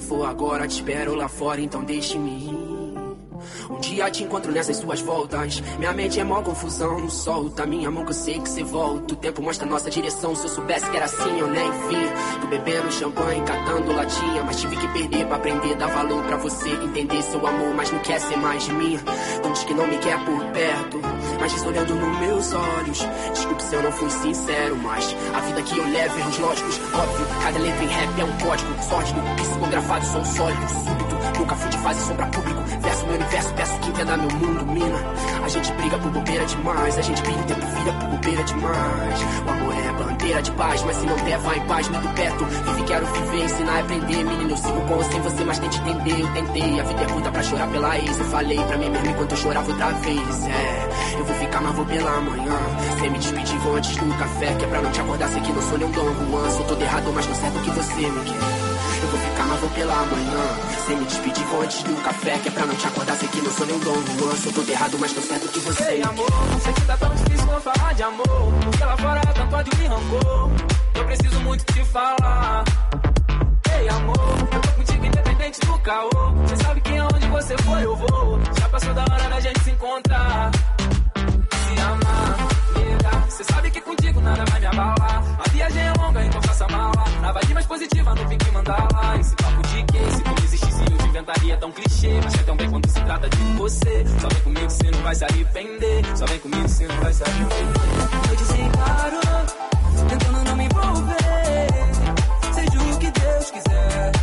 for agora, te espero lá fora, então deixe-me te encontro nessas suas voltas. Minha mente é mó confusão. Solta minha mão que eu sei que você volta. O tempo mostra nossa direção. Se eu soubesse que era assim, eu nem vi. Tu bebendo champanhe, catando latinha. Mas tive que perder pra aprender. Dar valor pra você entender seu amor. Mas não quer ser mais de mim. Então diz que não me quer por perto. Mas diz olhando nos meus olhos. Desculpe se eu não fui sincero. Mas a vida que eu levo, erros lógicos. Óbvio, cada letra em rap é um código. Sórdido, psicografado, sou sólido, súbito. Nunca fui de fase sombra público. Verso meu universo, peço que entenda meu mundo, mina. A gente briga por bobeira demais. A gente briga o tempo vira por bobeira demais. O amor é bandeira de paz, mas se não der, vai em paz, muito perto. Vive, quero viver, ensinar a aprender. Menino, eu sigo com sem você, mas tente entender. Eu tentei, a vida é curta pra chorar pela ex. Eu falei pra mim mesmo enquanto eu chorava outra vez. É, eu vou ficar, mas vou pela manhã. Sem me despedir, vou antes do café. Que é pra não te acordar, sei que não sou nem um Dom Juan. Sou todo errado, mas tô certo que você me quer. Eu vou ficar, mas vou pela manhã. Sem me despedir, vou antes do café. Que é pra não te acordar, sei que não sou nem Juan. Sou todo errado, mas tô certo que você Ei, me amor, sei que tá tão difícil não falar de amor. Porque lá fora tanto ódio e rancor. Eu preciso muito te falar. Ei, amor, eu tô contigo independente do caô. Cê sabe que aonde você for eu vou. Já passou da hora da gente se encontrar. Nega. Cê sabe que contigo nada vai me abalar. A viagem é longa, então faça mala. Na vibe mais positiva, não tem que mandar lá. Esse papo de que se não existisse eu te inventaria tão clichê. Mas é tão bem quando se trata de você. Só vem comigo, cê não vai se arrepender. Só vem comigo, cê não vai se arrepender. Eu desencaro, tentando não me envolver. Seja o que Deus quiser.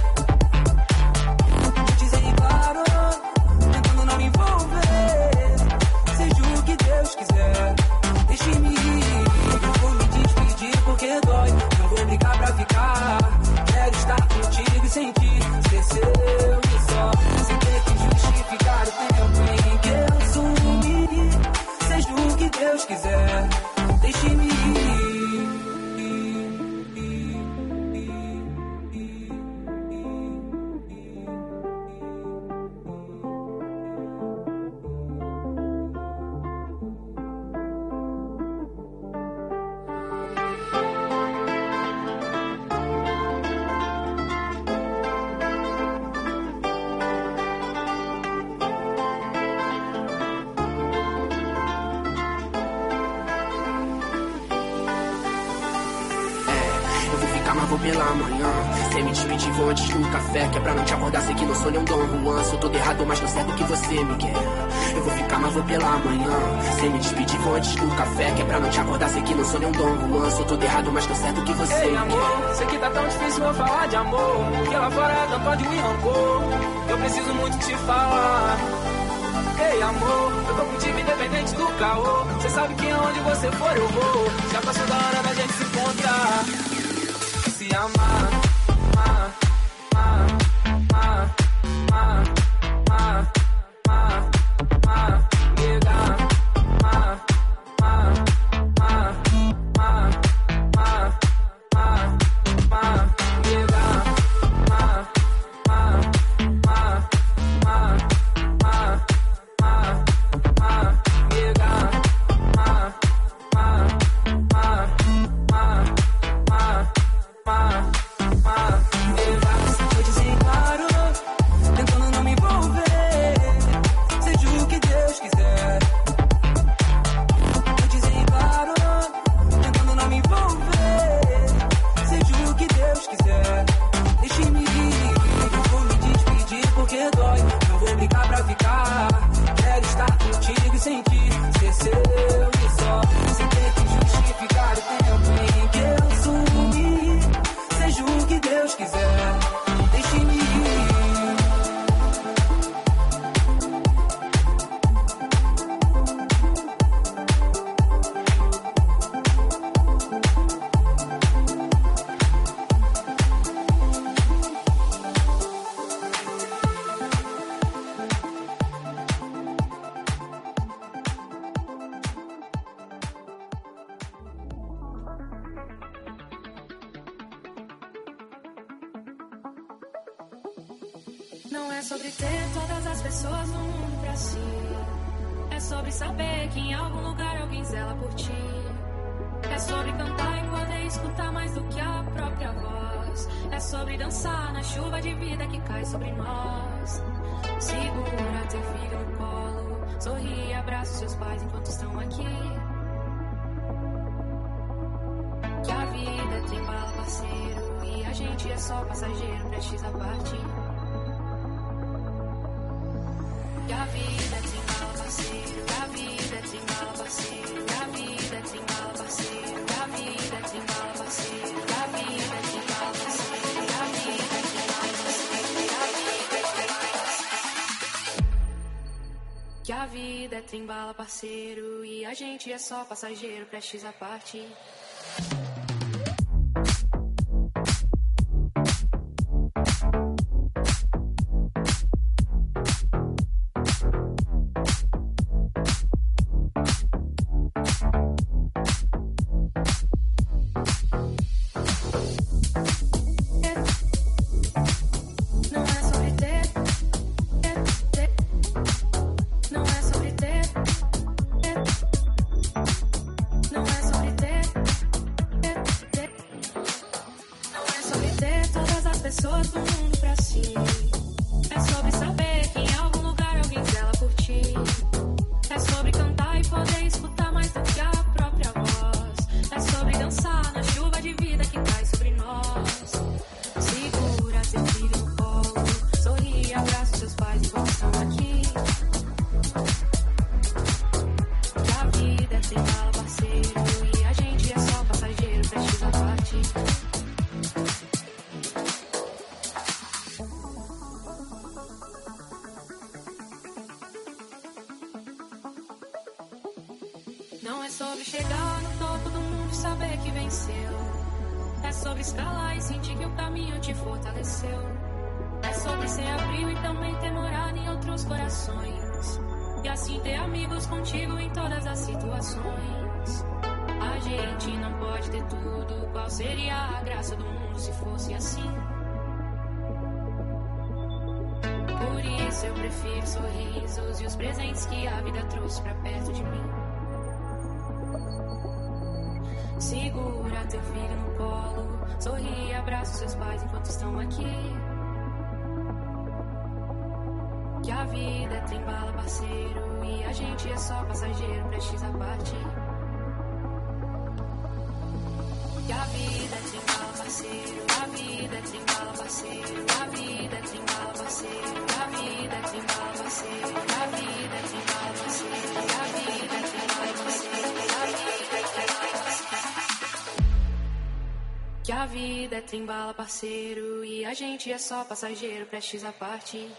gente é só passageiro, precisa partir. Que a vida te embala, parceiro. Que a vida te embala, parceiro. Que a vida te embala, parceiro. Que a vida te embala, parceiro. Que a vida te embala, parceiro. Que a vida te embala, parceiro. Que a vida te embala, parceiro. E a gente é só passageiro, prestes a partir. Tem bala, parceiro. E a gente é só passageiro, prestes a partir.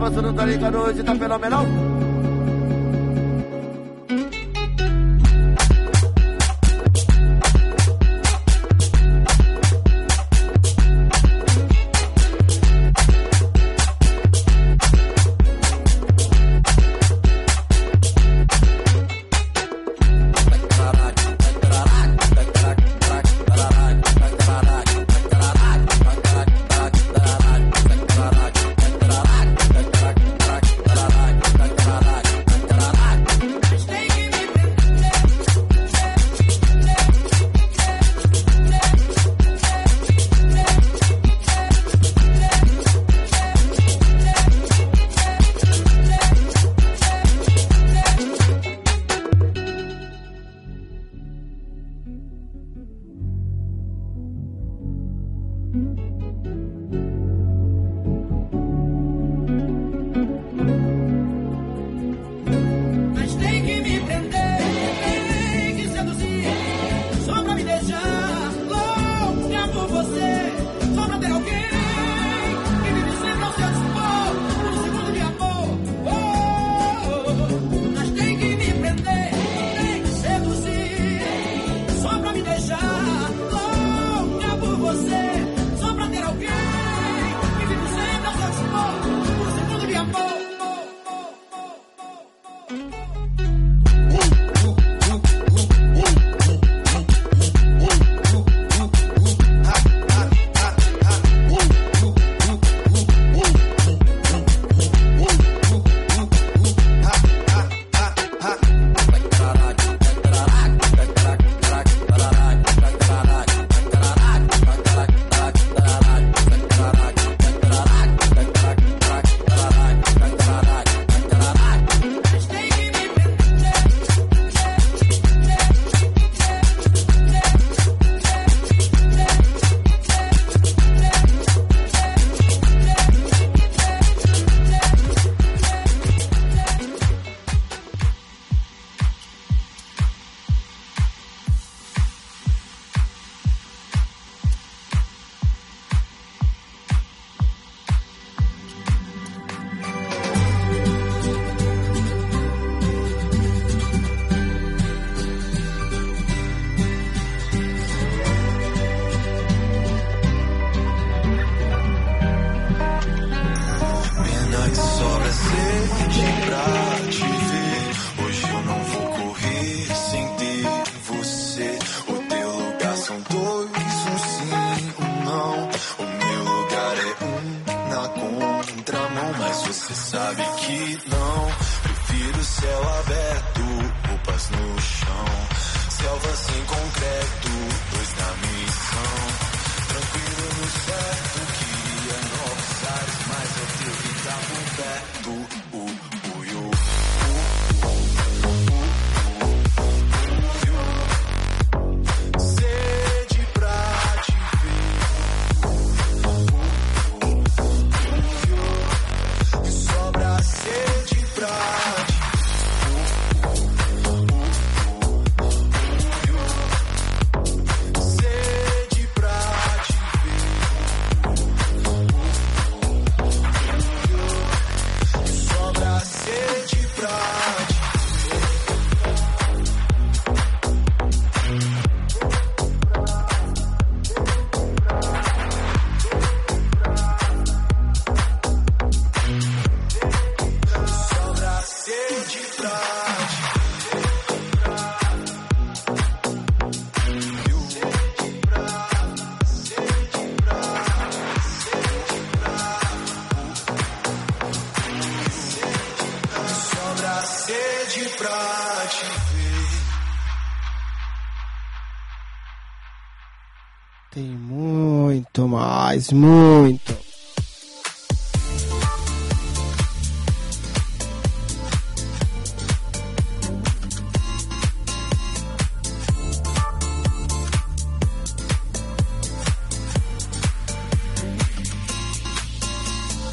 você não tá ligado, hoje tá fenomenal.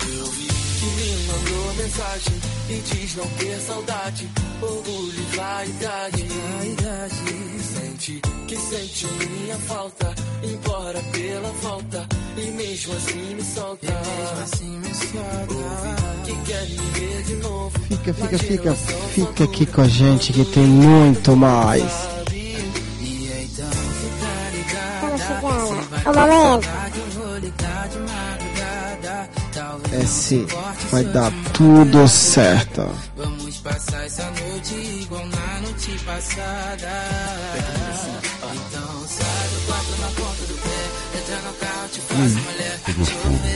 Eu vi uma mas mensagem e diz não ter saudade, orgulho e vaidade. Sente que sente minha falta, embora pela falta mesmo assim me solta. Mesmo assim me solta. Fica, fica, fica. Fica aqui com a gente que tem muito mais. Então Fala, chegada. Ô, É sim, vai dar tudo certo. Vamos passar essa noite igual na noite passada. gostoso.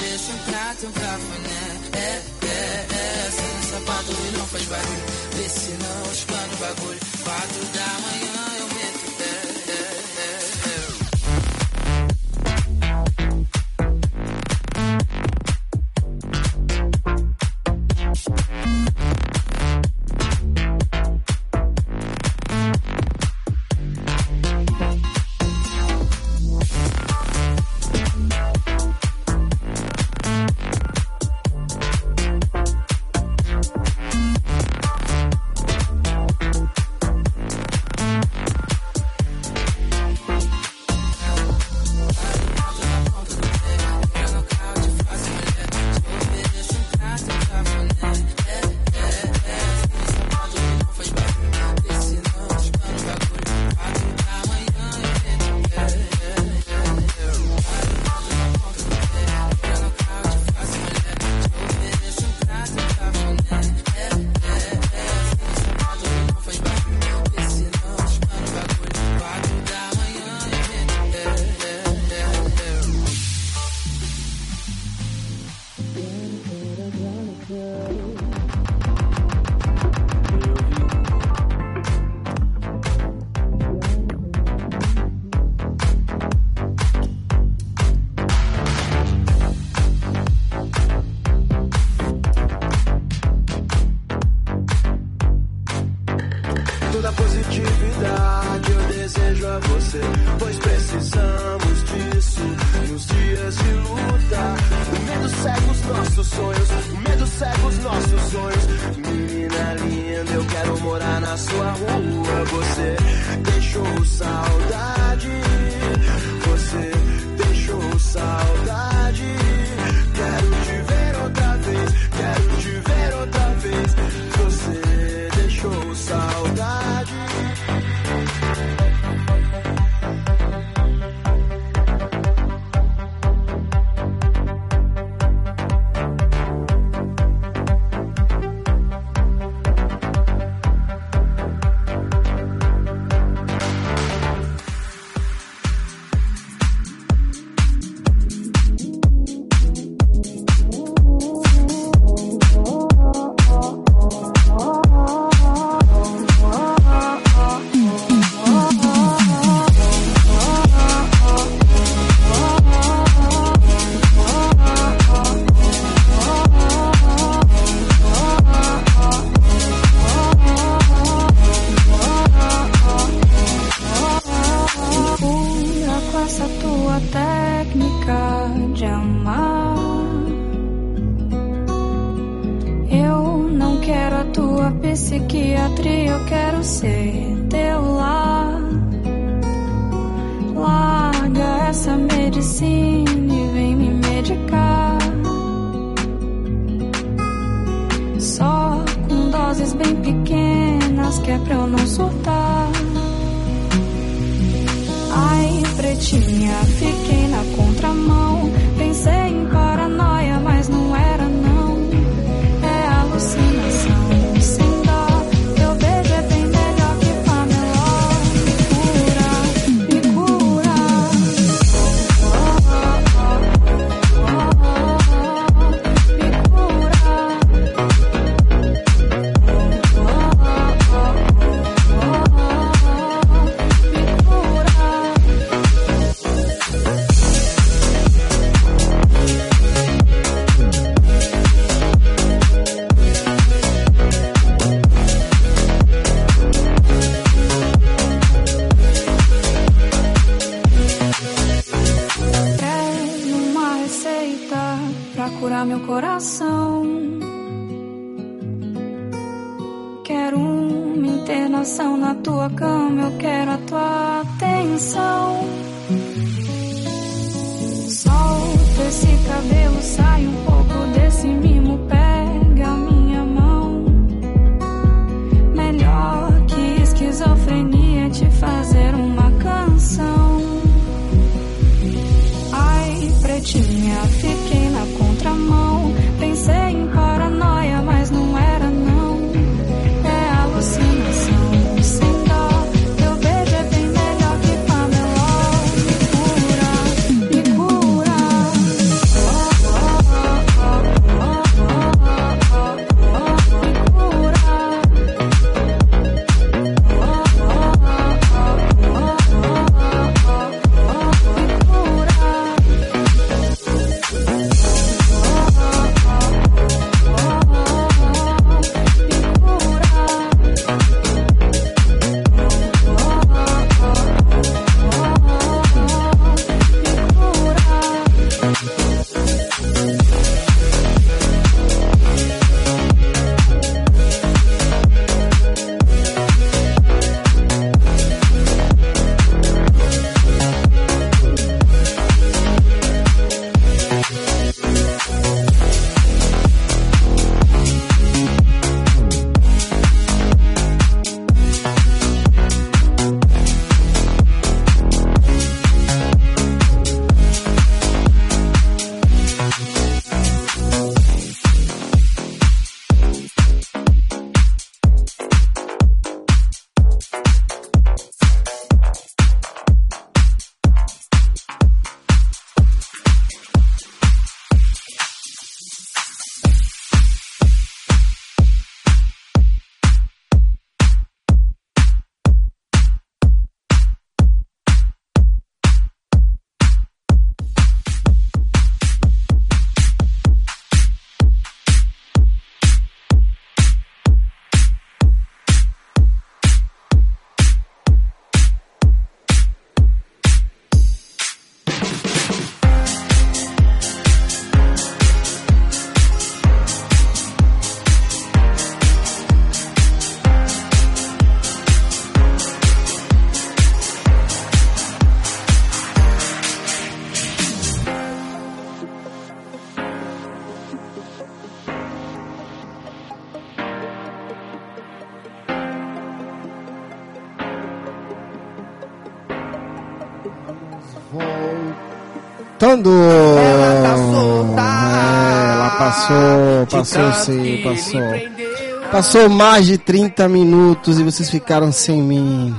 Passou sim, passou. Passou mais de 30 minutos e vocês ficaram sem mim.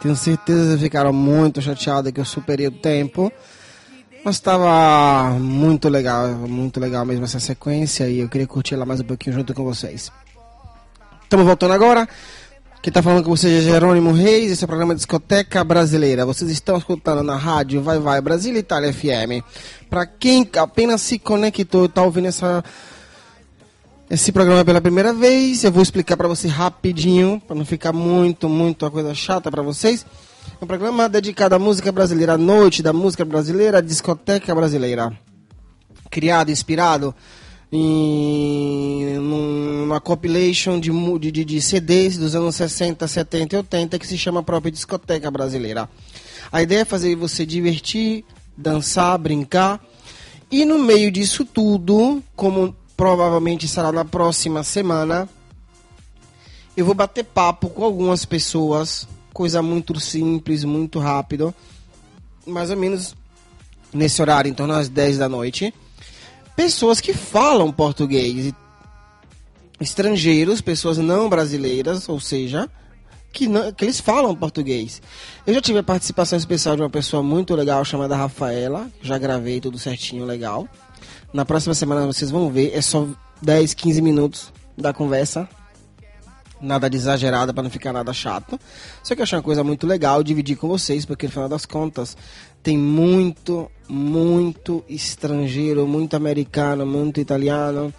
Tenho certeza que vocês ficaram muito chateados que eu superei o tempo. Mas estava muito legal, muito legal mesmo essa sequência e eu queria curtir ela mais um pouquinho junto com vocês. Estamos voltando agora. Quem está falando com vocês é Jerônimo Reis, esse é o programa Discoteca Brasileira. Vocês estão escutando na rádio Vai Vai Brasília Itália FM. Para quem apenas se conectou e está ouvindo essa, esse programa pela primeira vez, eu vou explicar para você rapidinho, para não ficar muito, muito uma coisa chata para vocês. É um programa dedicado à música brasileira, à noite da música brasileira, à discoteca brasileira. Criado, inspirado em numa compilation de, de- de CDs dos anos 60, 70 e 80 que se chama própria Discoteca Brasileira. A ideia é fazer você divertir, dançar, brincar e no meio disso tudo, como provavelmente será na próxima semana, eu vou bater papo com algumas pessoas, coisa muito simples, muito rápido, mais ou menos nesse horário, em torno às 10 da noite. Pessoas que falam português, estrangeiros, pessoas não brasileiras, ou seja, que, não, que eles falam português. Eu já tive a participação especial de uma pessoa muito legal chamada Rafaela, já gravei tudo certinho, legal. Na próxima semana vocês vão ver, é só 10, 15 minutos da conversa. Nada de exagerada para não ficar nada chato. Só que eu achei uma coisa muito legal dividir com vocês, porque no final das contas tem muito, muito estrangeiro, muito americano, muito italiano,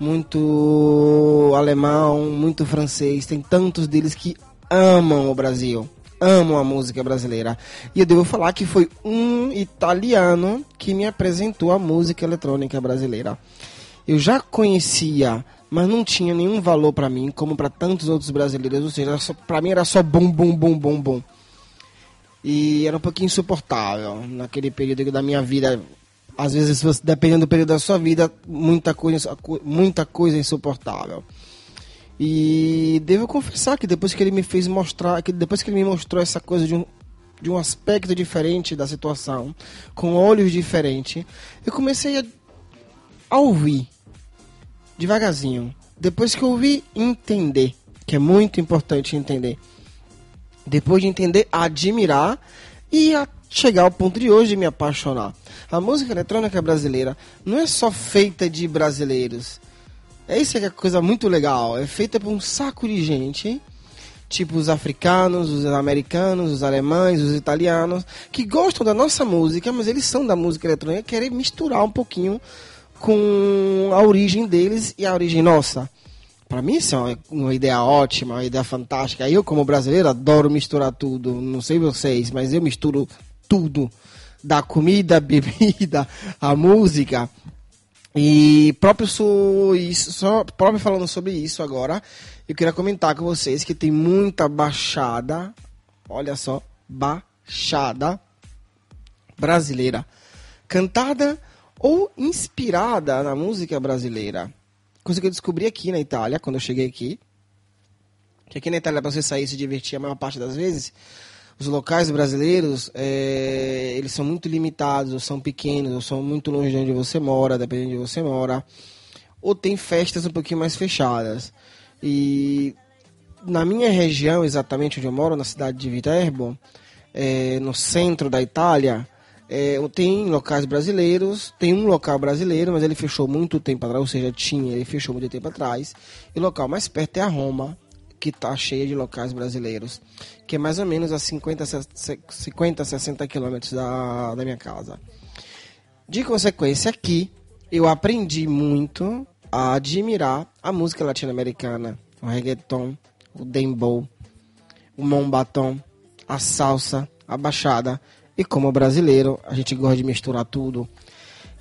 muito alemão, muito francês. Tem tantos deles que amam o Brasil, amam a música brasileira. E eu devo falar que foi um italiano que me apresentou a música eletrônica brasileira. Eu já conhecia, mas não tinha nenhum valor pra mim, como pra tantos outros brasileiros. Ou seja, pra mim era só bom, bom, bom, bom, bom. E era um pouquinho insuportável naquele período da minha vida. Às vezes, dependendo do período da sua vida, muita coisa, muita coisa insuportável. E devo confessar que depois que ele me fez mostrar, que depois que ele me mostrou essa coisa de um, de um aspecto diferente da situação, com olhos diferentes, eu comecei a, a ouvir devagarzinho. Depois que eu ouvi, entender, que é muito importante entender. Depois de entender, admirar e a chegar ao ponto de hoje de me apaixonar. A música eletrônica brasileira não é só feita de brasileiros. É isso que é coisa muito legal. É feita por um saco de gente, tipo os africanos, os americanos, os alemães, os italianos, que gostam da nossa música, mas eles são da música eletrônica querem misturar um pouquinho com a origem deles e a origem nossa. Pra mim isso é uma, ideia ótima, uma ideia fantástica. Eu, como brasileiro, adoro misturar tudo. Não sei vocês, mas eu misturo tudo. Da comida, bebida, a música. E próprio, so, isso, só, próprio falando sobre isso agora, eu queria comentar com vocês que tem muita baixada, olha só, baixada brasileira, cantada ou inspirada na música brasileira. Coisa que eu descobri aqui na Itália, quando eu cheguei aqui. Que aqui na Itália, para você sair e se divertir a maior parte das vezes, os locais brasileiros, é, eles são muito limitados, ou são pequenos, ou são muito longe de onde você mora, dependendo de onde você mora. Ou tem festas um pouquinho mais fechadas. E na minha região, exatamente onde eu moro, na cidade de Viterbo, é, no centro da Itália, é, tem locais brasileiros, tem um local brasileiro, mas ele fechou muito tempo atrás, ou seja, tinha, ele fechou muito tempo atrás. E o local mais perto é a Roma, que está cheia de locais brasileiros, que é mais ou menos a 50, 50 60 quilômetros da, da minha casa. De consequência, aqui eu aprendi muito a admirar a música latino-americana, o reggaeton, o dembow, o mombatom, a salsa, a baixada. E como brasileiro, a gente gosta de misturar tudo.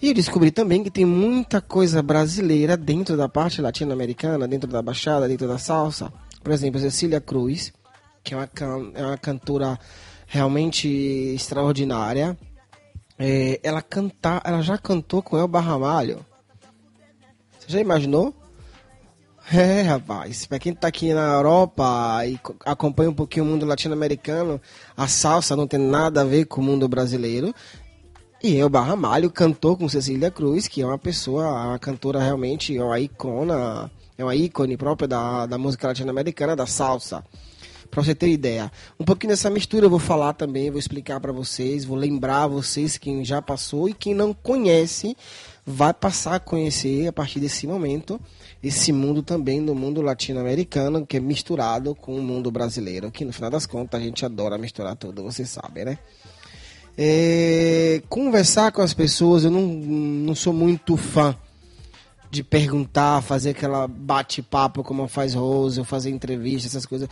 E eu descobri também que tem muita coisa brasileira dentro da parte latino-americana, dentro da baixada, dentro da salsa. Por exemplo, Cecília Cruz, que é uma, can é uma cantora realmente extraordinária. É, ela canta, ela já cantou com Elba Ramalho. Você já imaginou? É, rapaz, pra quem tá aqui na Europa e co- acompanha um pouquinho o mundo latino-americano, a salsa não tem nada a ver com o mundo brasileiro. E Elba Ramalho cantou com Cecília Cruz, que é uma pessoa, uma cantora realmente, uma icona, é uma ícone própria da, da música latino-americana, da salsa. Pra você ter ideia. Um pouquinho dessa mistura eu vou falar também, vou explicar pra vocês, vou lembrar vocês quem já passou e quem não conhece, vai passar a conhecer a partir desse momento esse mundo também do mundo latino-americano, que é misturado com o mundo brasileiro, que no final das contas a gente adora misturar tudo, vocês sabem, né? É, conversar com as pessoas, eu não, não sou muito fã de perguntar, fazer aquela bate-papo como faz Rose, ou fazer entrevista, essas coisas.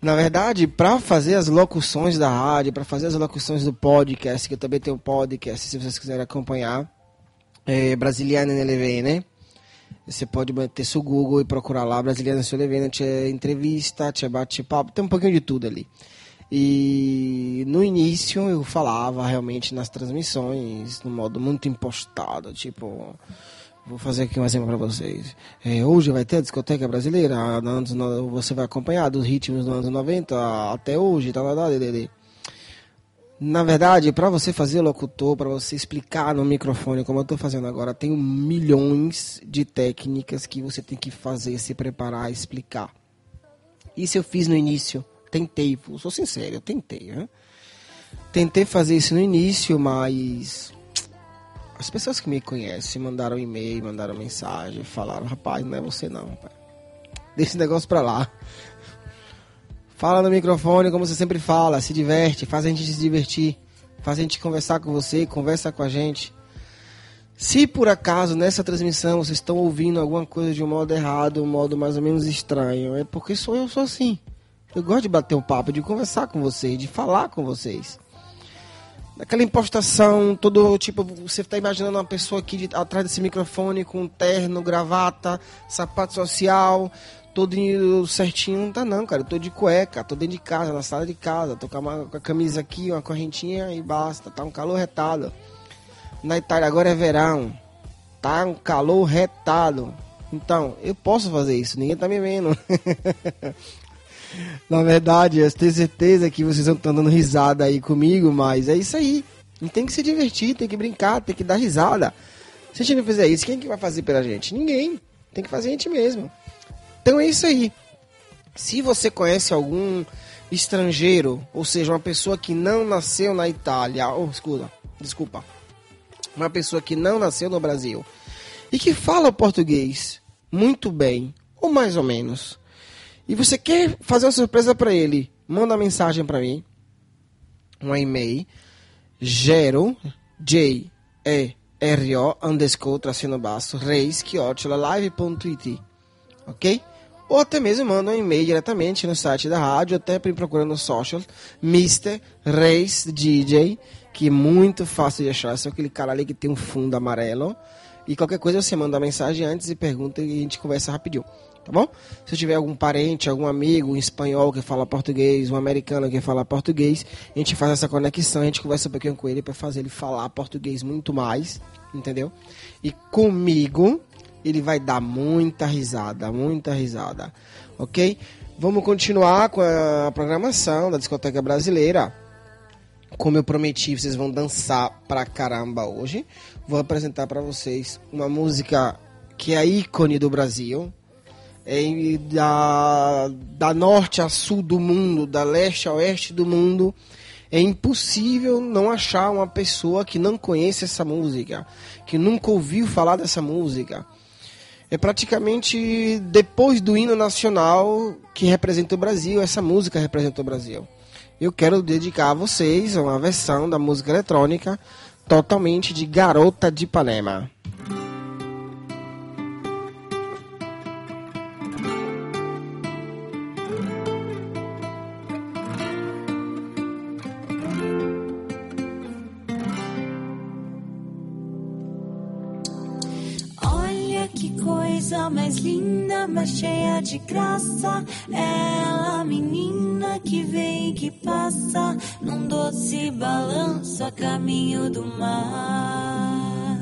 Na verdade, para fazer as locuções da rádio, para fazer as locuções do podcast, que eu também tenho podcast, se vocês quiserem acompanhar, é Brasiliana NLV, né? Você pode bater seu Google e procurar lá Brasiliana NLV, tinha entrevista, tinha bate-papo, tem um pouquinho de tudo ali. E no início eu falava realmente nas transmissões, no modo muito impostado, tipo, vou fazer aqui um exemplo para vocês. É, hoje vai ter a discoteca brasileira, anos, no- você vai acompanhar dos ritmos dos anos 90 até hoje, tá, tá, tá. Na verdade, para você fazer locutor, para você explicar no microfone, como eu estou fazendo agora, tem milhões de técnicas que você tem que fazer, se preparar, explicar. Isso eu fiz no início. Tentei, sou sincero, eu tentei. Né? Tentei fazer isso no início, mas as pessoas que me conhecem mandaram e-mail, mandaram mensagem, falaram: rapaz, não é você não, rapaz. Deixa esse negócio pra lá. Fala no microfone como você sempre fala, se diverte, faz a gente se divertir, faz a gente conversar com você, conversa com a gente. Se por acaso nessa transmissão vocês estão ouvindo alguma coisa de um modo errado, um modo mais ou menos estranho, é porque sou eu sou assim. Eu gosto de bater um papo, de conversar com vocês, de falar com vocês. Aquela impostação, todo tipo, você está imaginando uma pessoa aqui de- atrás desse microfone com terno, gravata, sapato social, todo certinho, não tá não, cara. Eu tô de cueca, tô dentro de casa, na sala de casa, tô com a, com a camisa aqui, uma correntinha e basta. Tá um calor retado. Na Itália agora é verão. Tá um calor retado. Então, eu posso fazer isso, ninguém tá me vendo. Na verdade, eu tenho certeza que vocês estão dando risada aí comigo, mas é isso aí. Gente tem que se divertir, tem que brincar, tem que dar risada. Se a gente não fizer isso, quem que vai fazer pela gente? Ninguém. Tem que fazer a gente mesmo. Então é isso aí. Se você conhece algum estrangeiro, ou seja, uma pessoa que não nasceu na Itália, ou desculpa, desculpa, uma pessoa que não nasceu no Brasil e que fala português muito bem, ou mais ou menos, e você quer fazer uma surpresa para ele, manda uma mensagem para mim, um e-mail, gero, J, E, R, O, underscore, tracinho baixo, reis, quiotola, live.it, ok? Ou até mesmo manda um e-mail diretamente no site da rádio, até ir procurando no social, Mr. Reis DJ, que é muito fácil de achar, é só aquele cara ali que tem um fundo amarelo. E qualquer coisa você manda uma mensagem antes e pergunta e a gente conversa rapidinho, tá bom? Se tiver algum parente, algum amigo, um espanhol que fala português, um americano que fala português, a gente faz essa conexão, a gente conversa um pouquinho com ele para fazer ele falar português muito mais, entendeu? E comigo ele vai dar muita risada, muita risada, ok? Vamos continuar com a programação da discoteca brasileira. Como eu prometi, vocês vão dançar pra caramba hoje. Vou apresentar pra vocês uma música que é ícone do Brasil. É da, da norte a sul do mundo, da leste a oeste do mundo. É impossível não achar uma pessoa que não conhece essa música, que nunca ouviu falar dessa música. É praticamente depois do hino nacional que representa o Brasil, essa música representa o Brasil. Eu quero dedicar a vocês uma versão da música eletrônica totalmente de Garota de Ipanema. Mais cheia de graça. Ela, menina que vem e que passa num doce balanço a caminho do mar.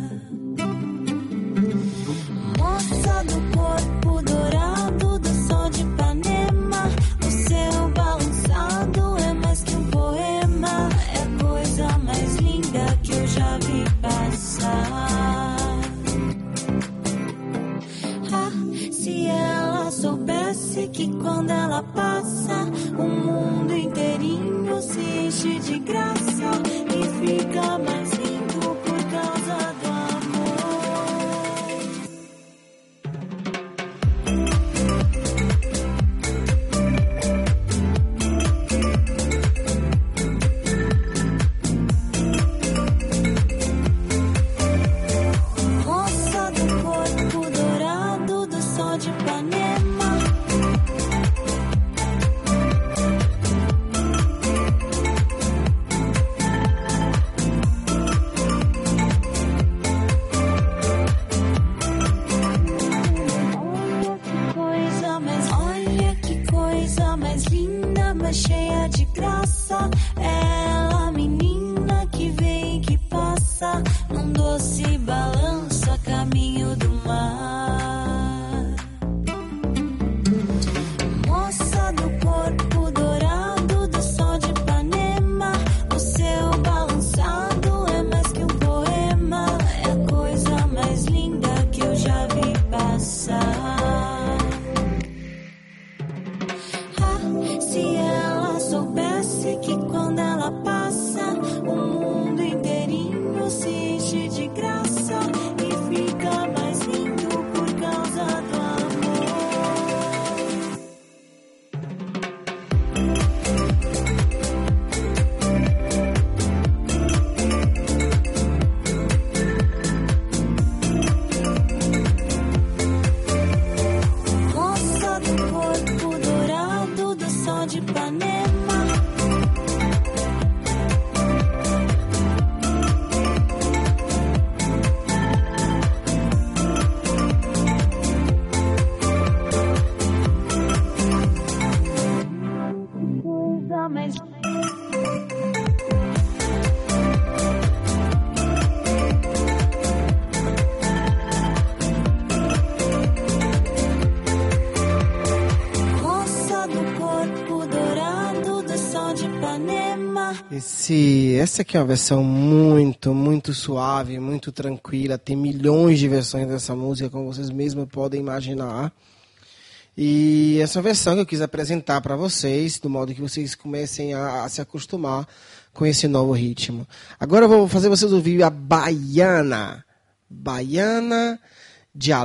Moça do corpo dourado do sol de Ipanema, o seu balançado é mais que um poema. É a coisa mais linda que eu já vi passar. Se ela soubesse que quando ela passa, o mundo inteirinho se enche de graça e fica mais cheia de graça. Enche essa aqui é uma versão muito, muito suave, muito tranquila. Tem milhões de versões dessa música, como vocês mesmos podem imaginar. E essa versão que eu quis apresentar para vocês, do modo que vocês comecem a, a se acostumar com esse novo ritmo. Agora eu vou fazer vocês ouvir a Baiana. Baiana de a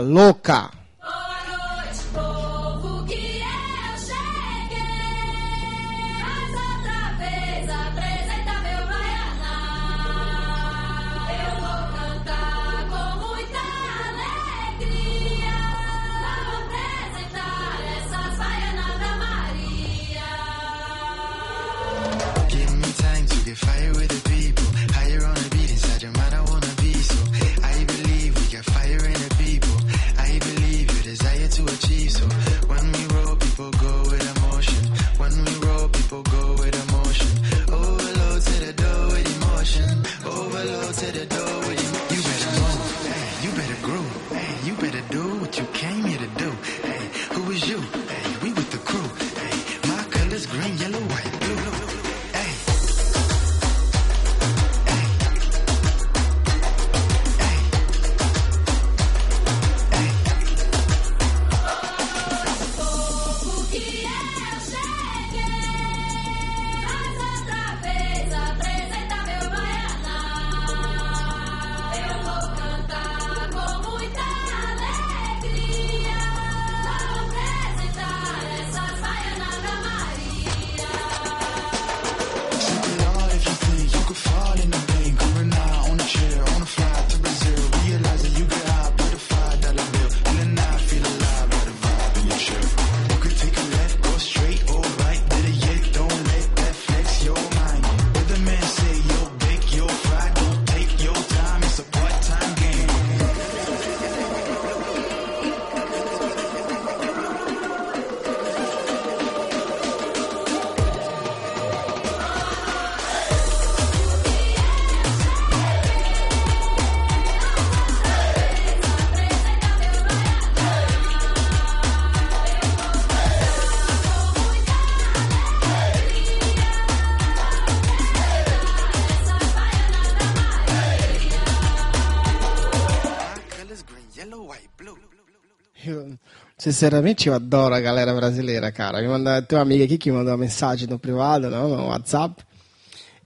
sinceramente, eu adoro a galera brasileira, cara. Me manda, tem uma amiga aqui que mandou uma mensagem no privado, não, no WhatsApp.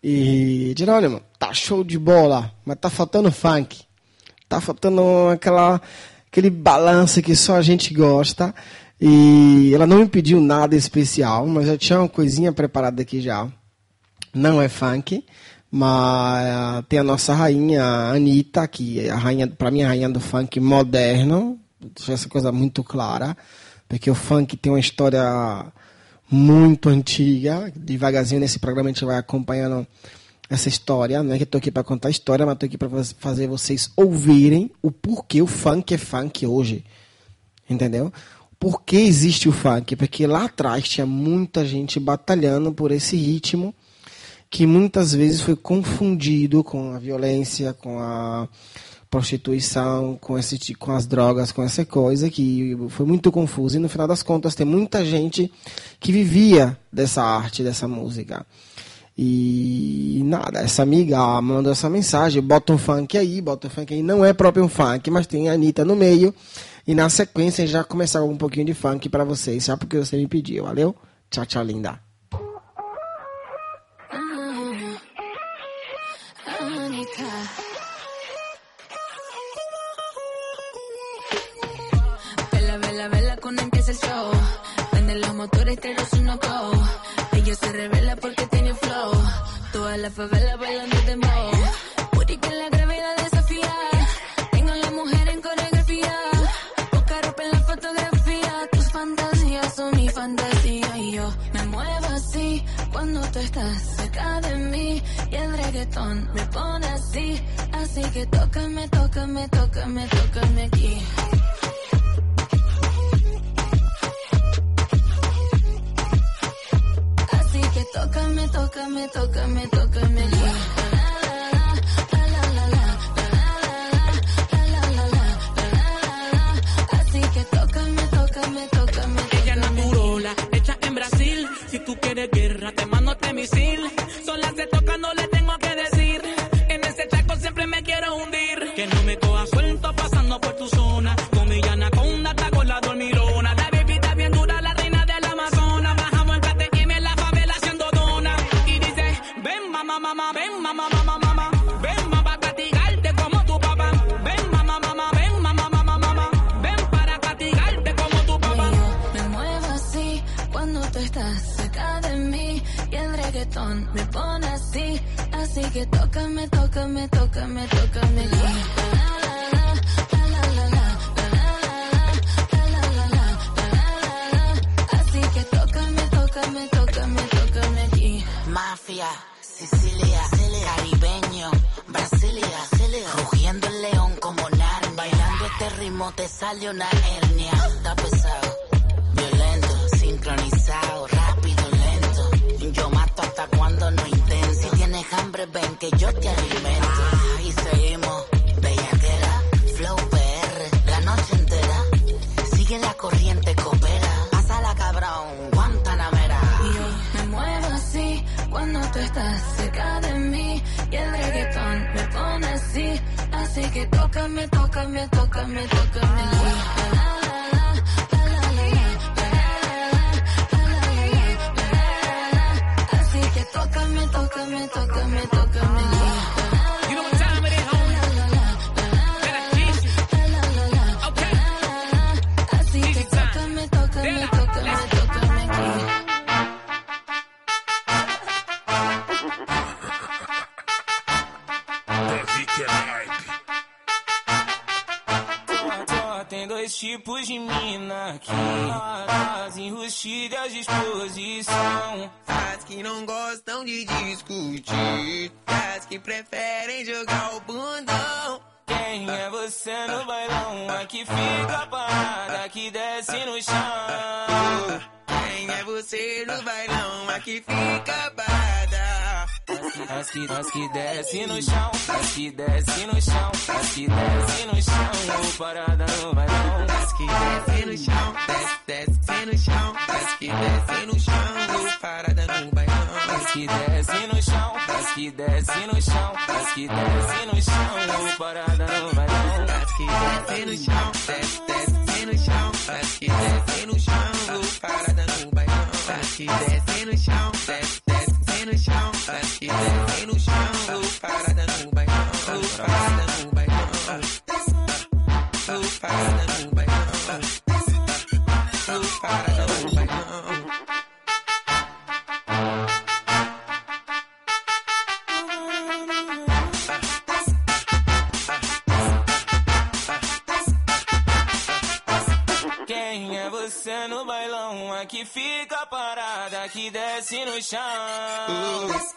E, Jerônimo, tá show de bola, mas tá faltando funk. Tá faltando aquela, aquele balanço que só a gente gosta. E ela não me pediu nada especial, mas eu tinha uma coisinha preparada aqui já. Não é funk, mas tem a nossa rainha Anitta, que é a rainha, para mim, a rainha do funk moderno. Deixa essa coisa muito clara, porque o funk tem uma história muito antiga. Devagarzinho nesse programa a gente vai acompanhando essa história. Não é que eu tô aqui para contar a história, mas tô aqui para fazer vocês ouvirem o porquê o funk é funk hoje. Entendeu? Por que existe o funk? Porque lá atrás tinha muita gente batalhando por esse ritmo que muitas vezes foi confundido com a violência, com a prostituição, com, esse, com as drogas, com essa coisa que foi muito confuso. E no final das contas tem muita gente que vivia dessa arte, dessa música. E nada, essa amiga mandou essa mensagem, bota um funk aí, bota um funk aí. Não é próprio um funk, mas tem a Anitta no meio. E na sequência já começar um pouquinho de funk para vocês, só porque você me pediu, valeu? Tchau, tchau, linda. Anita. Cuando empieza el show. Prende los motores, te los uno go. Ella se revela porque tiene flow. Toda la favela bailando de mo. Booty que la gravedad desafía. Tengo a la mujer en coreografía. Busca ropa en la fotografía. Tus fantasías son mi fantasía. Y yo me muevo así cuando tú estás cerca de mí. Y el reggaetón me pone así. Así que tócame, tócame, tócame, tócame aquí. toca, me toca. Tipos de mina aqui. As enrustidas de exposição. As que não gostam de discutir. As que preferem As que, desce no chão, as que desce no chão, as que desce no chão. Ô, parada no bailão. As que desce no chão, desce, desce no chão. As que desce no chão, ô, parada no bailão. As que desce no chão, as que desce no chão, as que desce no chão. Ô, parada no bailão. As que desce no chão, desce, desce no chão. As que desce no chão, ô, parada no bailão. As que desce no chão, desce, desce no chão. Que desce no chão, parada no bailão. Parada no bailão. Parada no bailão. Parada no bailão. Aqui fica parada, aqui desce no chão.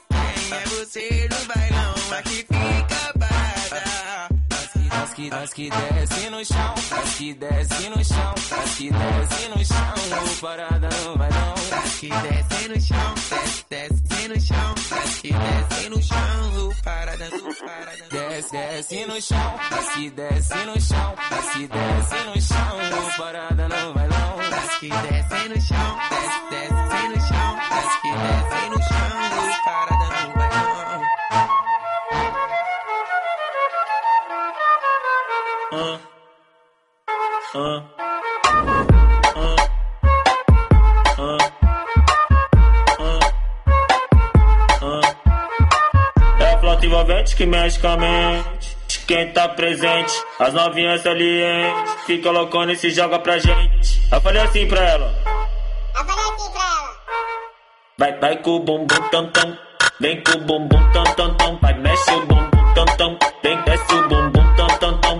Quem é você no bailão? Aqui fica parada. As que, as que desce no chão, as que desce no chão, as que desce no chão. Ô, parada no bailão. As que desce no chão, desce, desce no chão. As que desce no chão, ô, parada no parada. Desce, desce no chão, as que desce no chão, as que desce no chão. Ô, parada no bailão. As que desce no chão, desce, desce no chão. As que desce no chão, ô, parada Ah. Ah. É a flauta envolvente que mexe com a mente. Quem tá presente, as novinhas salientes. Fica loucona e se joga pra gente. Eu falei assim pra ela. Eu falei assim pra ela. Vai, vai com o bumbum tam tam. Vem com o bumbum tam tam tam. Vai, mexe o bumbum tam tam. Vem, desce o bumbum tam tam tam.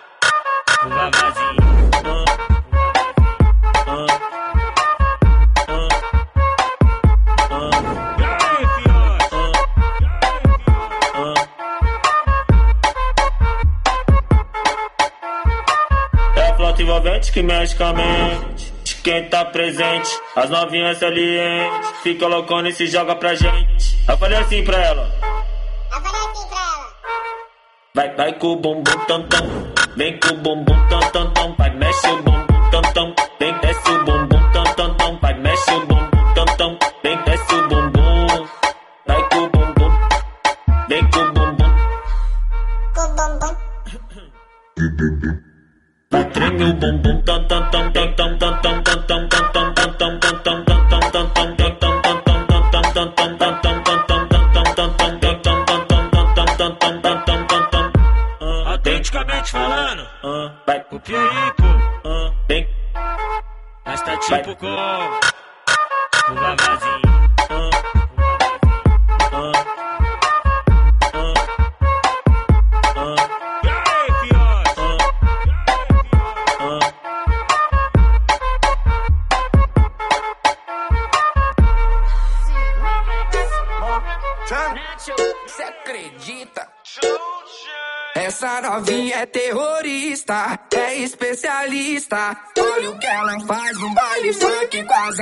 ah, ah, ah, ah, ah. É a flauta envolvente que mexe com a mente. De quem tá presente, as novinhas salientes. Fica loucona e se joga pra gente. Eu falei assim pra ela. Eu falei assim pra ela. Vai, vai com o bumbum tam tam. Vem com o bumbum tam tam tam, vai mexe o bumbum tam tam. Vem desce o bumbum tam tam tam, vai mexe o bumbum tam tam. Vem desce o bumbum, vai com o bumbum. Vem com o bumbum, com o bumbum. Vai treme o bumbum tam tam tam tam tam tam tam.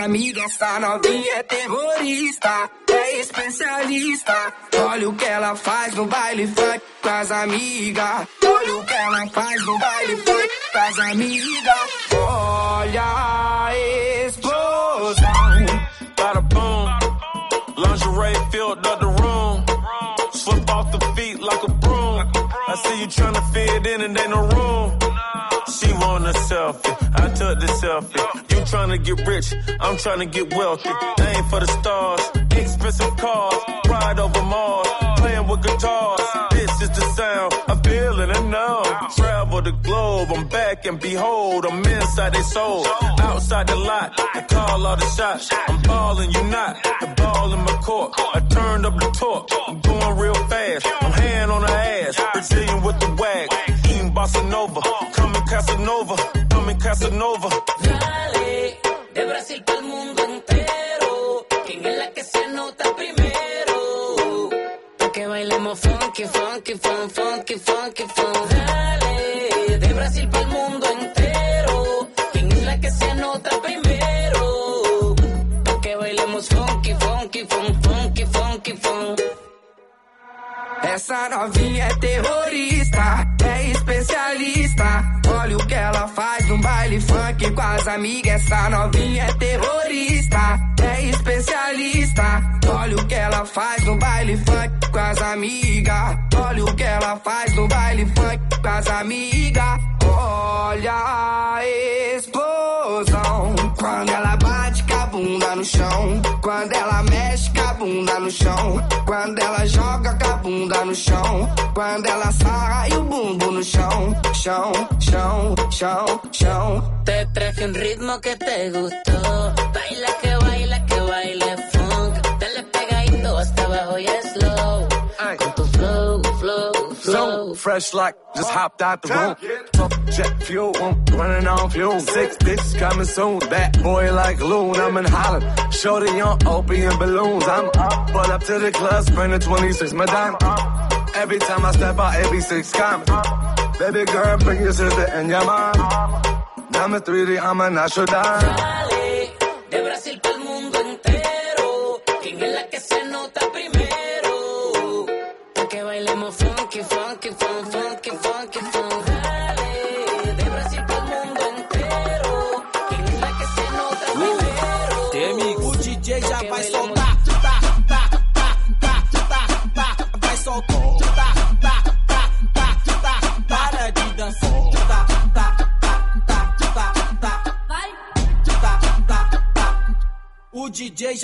Com. Essa novinha é terrorista, é especialista. Olha o que ela faz no baile funk com as amigas. Olha o que ela faz no baile funk com as amigas. Olha a explosão. Bada boom. Lingerie filled up the room. Slip off the feet like a broom. I see you tryna fit in and ain't no room. She want a selfie. I took the selfie. You to get rich. I'm trying to get wealthy. Aim for the stars. Expensive cars. Ride over Mars. Playing with guitars. This is the sound. I feel it know. Travel the globe. I'm back and behold. I'm inside their soul. Outside the lot. I call all the shots. I'm balling, you not. The ball in my court. I turned up the torque. I'm going real fast. I'm hand on her ass. Brazilian with the wag. Eating bossa nova. Coming Casanova. Coming Casanova. De Brasil para el mundo entero. ¿Quién es la que se nota primero? Pa' que bailemos funky, funky, fun, funky, funky, fun. Dale, de Brasil para el mundo entero. ¿Quién es la que se nota primero? Pa' que bailemos funky, funky, fun, funky, funky, fun. Essa novinha é terrorista, é especialista. Olha o que ela faz no baile funk com as amigas. Essa novinha é terrorista, é especialista. Olha o que ela faz no baile funk com as amigas. Olha o que ela faz no baile funk com as amigas. Olha a explosão quando ela bate bunda no chão. Quando ela mexe com a bunda no chão. Quando ela joga com a bunda no chão. Quando ela sarra e o bumbo no chão. Chão, chão, chão, chão. Te traje un ritmo que te gustó. Baila que baila que baile funk. Dale pegadito hasta abajo y slow. So fresh like just hopped out the room. Top jet fuel, I'm running on fuel. Six bitches coming soon. That boy like loon, I'm in Holland. Shorty on opium balloons. I'm up, pull up to the club, spending 26 my dime. Every time I step out, every six coming. Baby girl, bring your sister and your mom. Diamond 3D, I'm a natural dime.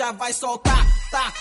Já vai soltar. Tá,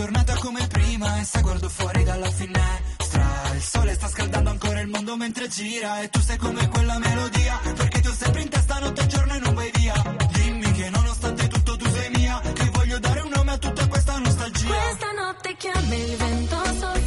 tornata come prima e se guardo fuori dalla finestra Il sole sta scaldando ancora il mondo mentre gira E tu sei come quella melodia Perché ti ho sempre in testa notte e giorno e non vai via. Dimmi che nonostante tutto tu sei mia ti voglio dare un nome a tutta questa nostalgia. Questa notte chiama il vento solo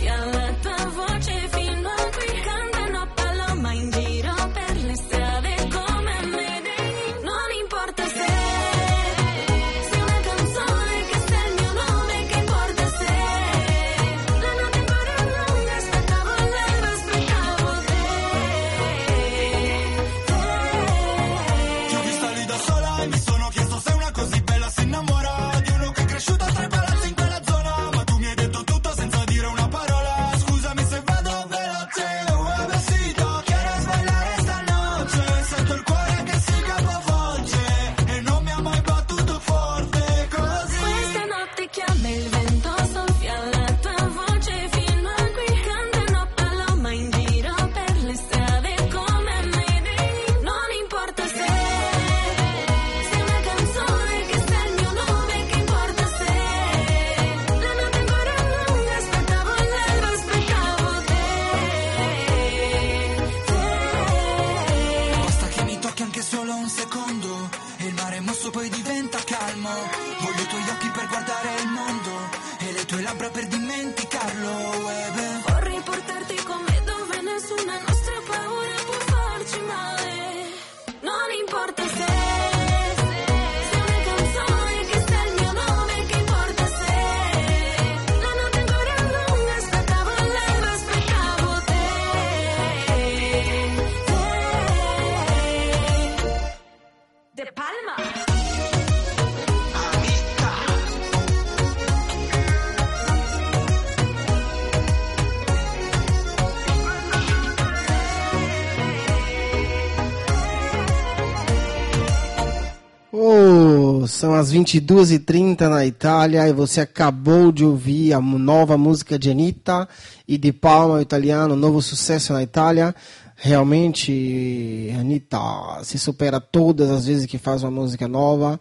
são as 22h30 na Itália e você acabou de ouvir a nova música de Anitta e de Palma, o italiano, novo sucesso na Itália. Realmente, Anitta se supera todas as vezes que faz uma música nova.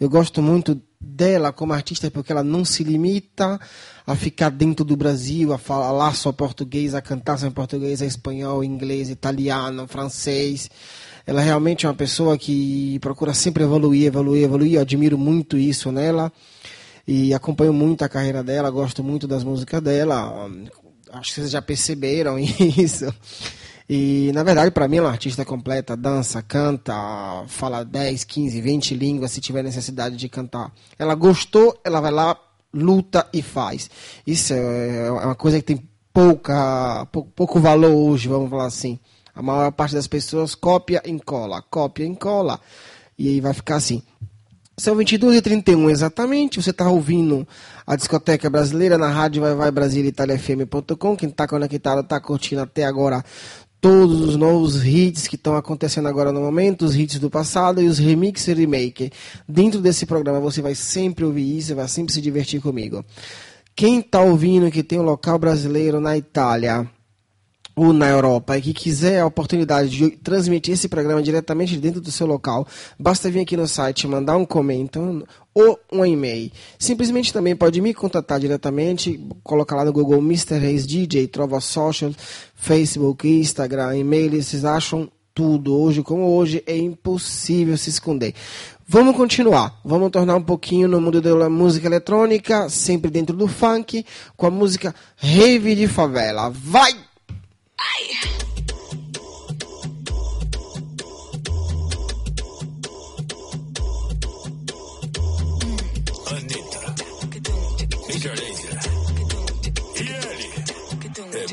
Eu gosto muito dela como artista porque ela não se limita a ficar dentro do Brasil, a falar só português, a cantar só em português, a espanhol, inglês, italiano, francês. Ela realmente é uma pessoa que procura sempre evoluir, evoluir, evoluir. Eu admiro muito isso nela e acompanho muito a carreira dela, gosto muito das músicas dela. Acho que vocês já perceberam isso. E na verdade, para mim, ela é uma artista completa, dança, canta, fala 10, 15, 20 línguas se tiver necessidade de cantar. Ela gostou, ela vai lá, luta e faz. Isso é é uma coisa que tem pouca, pou- pouco valor hoje, vamos falar assim. A maior parte das pessoas copia e cola, copia e cola. E aí vai ficar assim. São 22 e 31 exatamente. Você está ouvindo a discoteca brasileira na rádio Vai Vai Brasília FM.com. Quem está conectado está curtindo até agora todos os novos hits que estão acontecendo agora no momento, os hits do passado e os remix e remake. Dentro desse programa você vai sempre ouvir isso, vai sempre se divertir comigo. Quem está ouvindo que tem um local brasileiro na Itália, ou na Europa e que quiser a oportunidade de transmitir esse programa diretamente dentro do seu local, basta vir aqui no site, mandar um comentário ou um e-mail. Simplesmente também pode me contatar diretamente, colocar lá no Google Mr. Reis DJ, Trova Social, Facebook, Instagram, e-mail, vocês acham tudo. Hoje, como hoje, é impossível se esconder. Vamos continuar. Vamos tornar um pouquinho no mundo da música eletrônica, sempre dentro do funk, com a música Rave de Favela. Vai!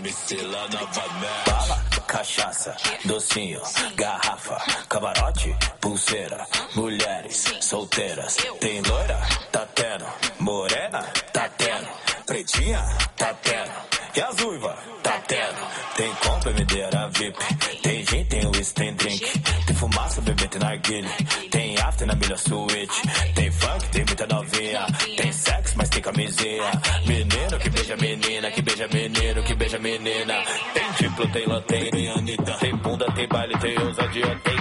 MC lá na Vanessa. Bala, cachaça, docinho, garrafa, camarote, pulseira, mulheres solteiras. Tem loira? Tá tendo. Morena? Tá tendo. Pretinha? Tá tendo. E as uivas? Tá tendo. Tem compra, medeira VIP. Tem gin, tem whisky, tem drink. Tem fumaça, bebê, tem narguilha. Tem after na milha suíte. Tem funk, tem muita novinha. Tem sexo, mas tem camisinha. Menino que beija menina, que beija menino, que beija menina. Tem diplo, tem lanterna, tem Anitta. Tem bunda, tem baile, tem ousadia. Tem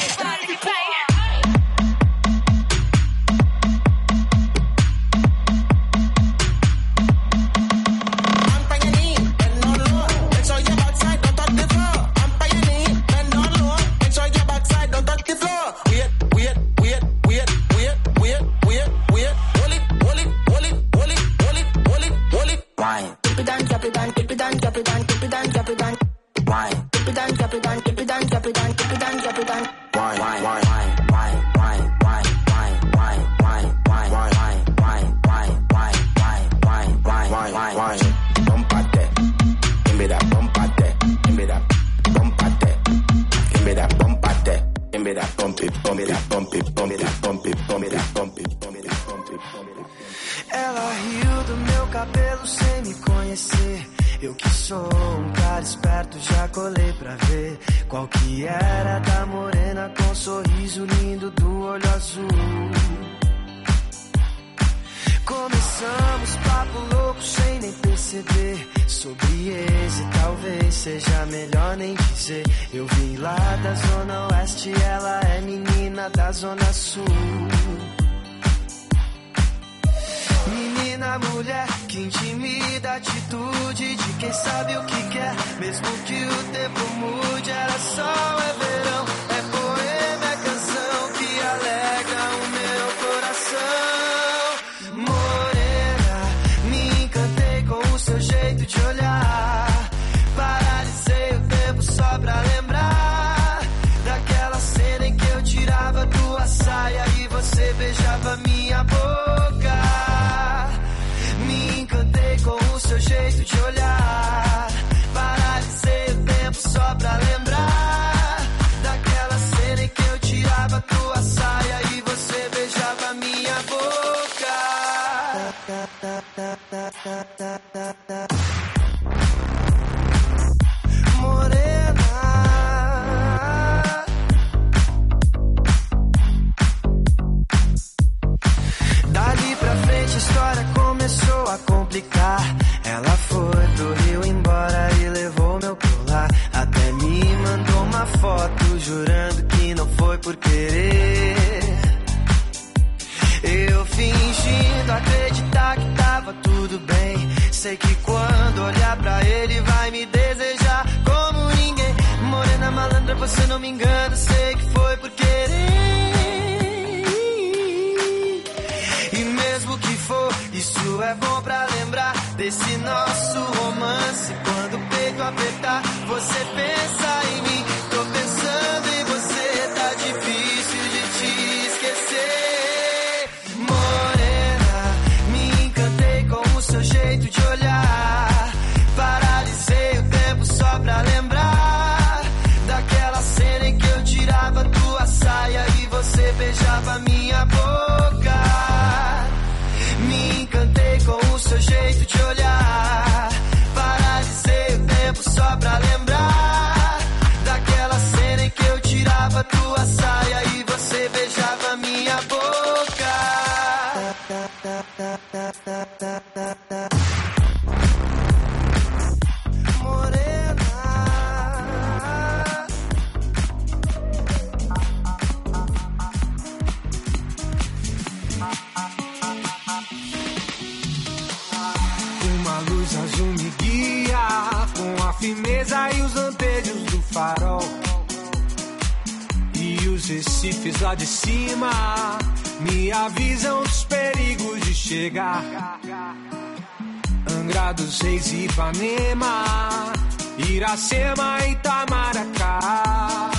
Iracema, Itamaracá.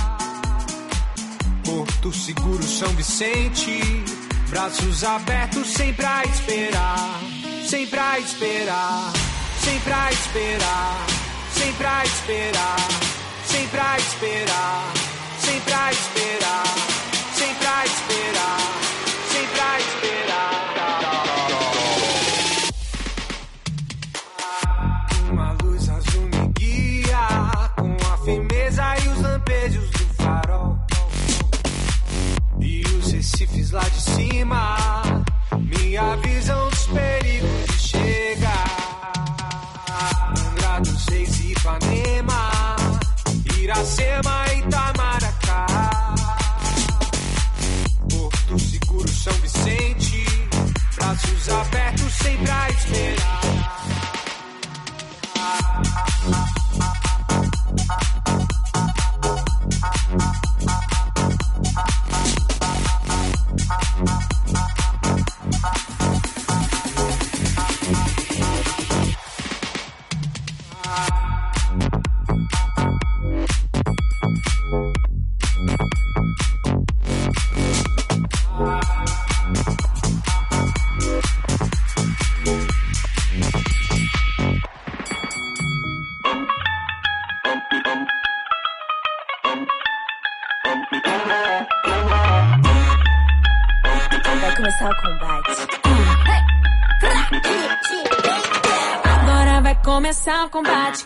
Porto Seguro, São Vicente. Braços abertos, sempre a esperar. Sempre a esperar. Sempre a esperar. Sempre a esperar. Sempre a esperar. Sempre a esperar. Recifes lá de cima, minha visão dos perigos de chegar. Angra dos Ipanema, Iracema e Itamaracá. Porto Seguro, São Vicente, braços abertos sempre à esperança.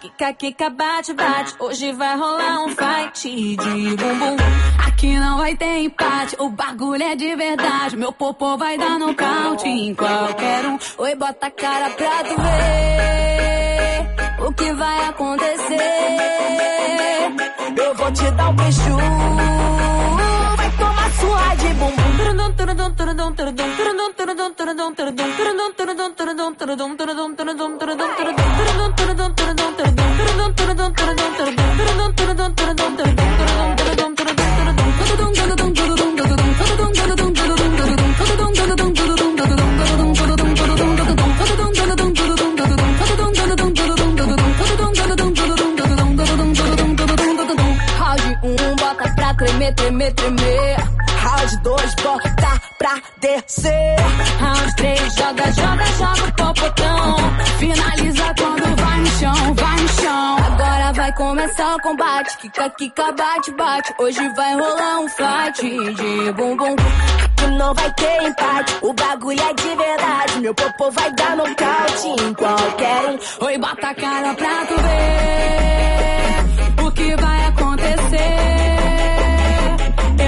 Kika, kika, bate, bate. Hoje vai rolar um fight de bumbum. Aqui não vai ter empate, o bagulho é de verdade. Meu popô vai dar no nocaute em qualquer um. Oi, bota a cara pra tu ver o que vai acontecer. Eu vou te dar um beijo. Vai tomar sua de bumbum. Começar o combate. Kika, kika, bate, bate. Hoje vai rolar um fight de bumbum. Tu não vai ter empate, o bagulho é de verdade. Meu popô vai dar nocaute em qualquer um. Oi, bota a cara pra tu ver o que vai acontecer.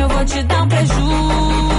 Eu vou te dar um preju.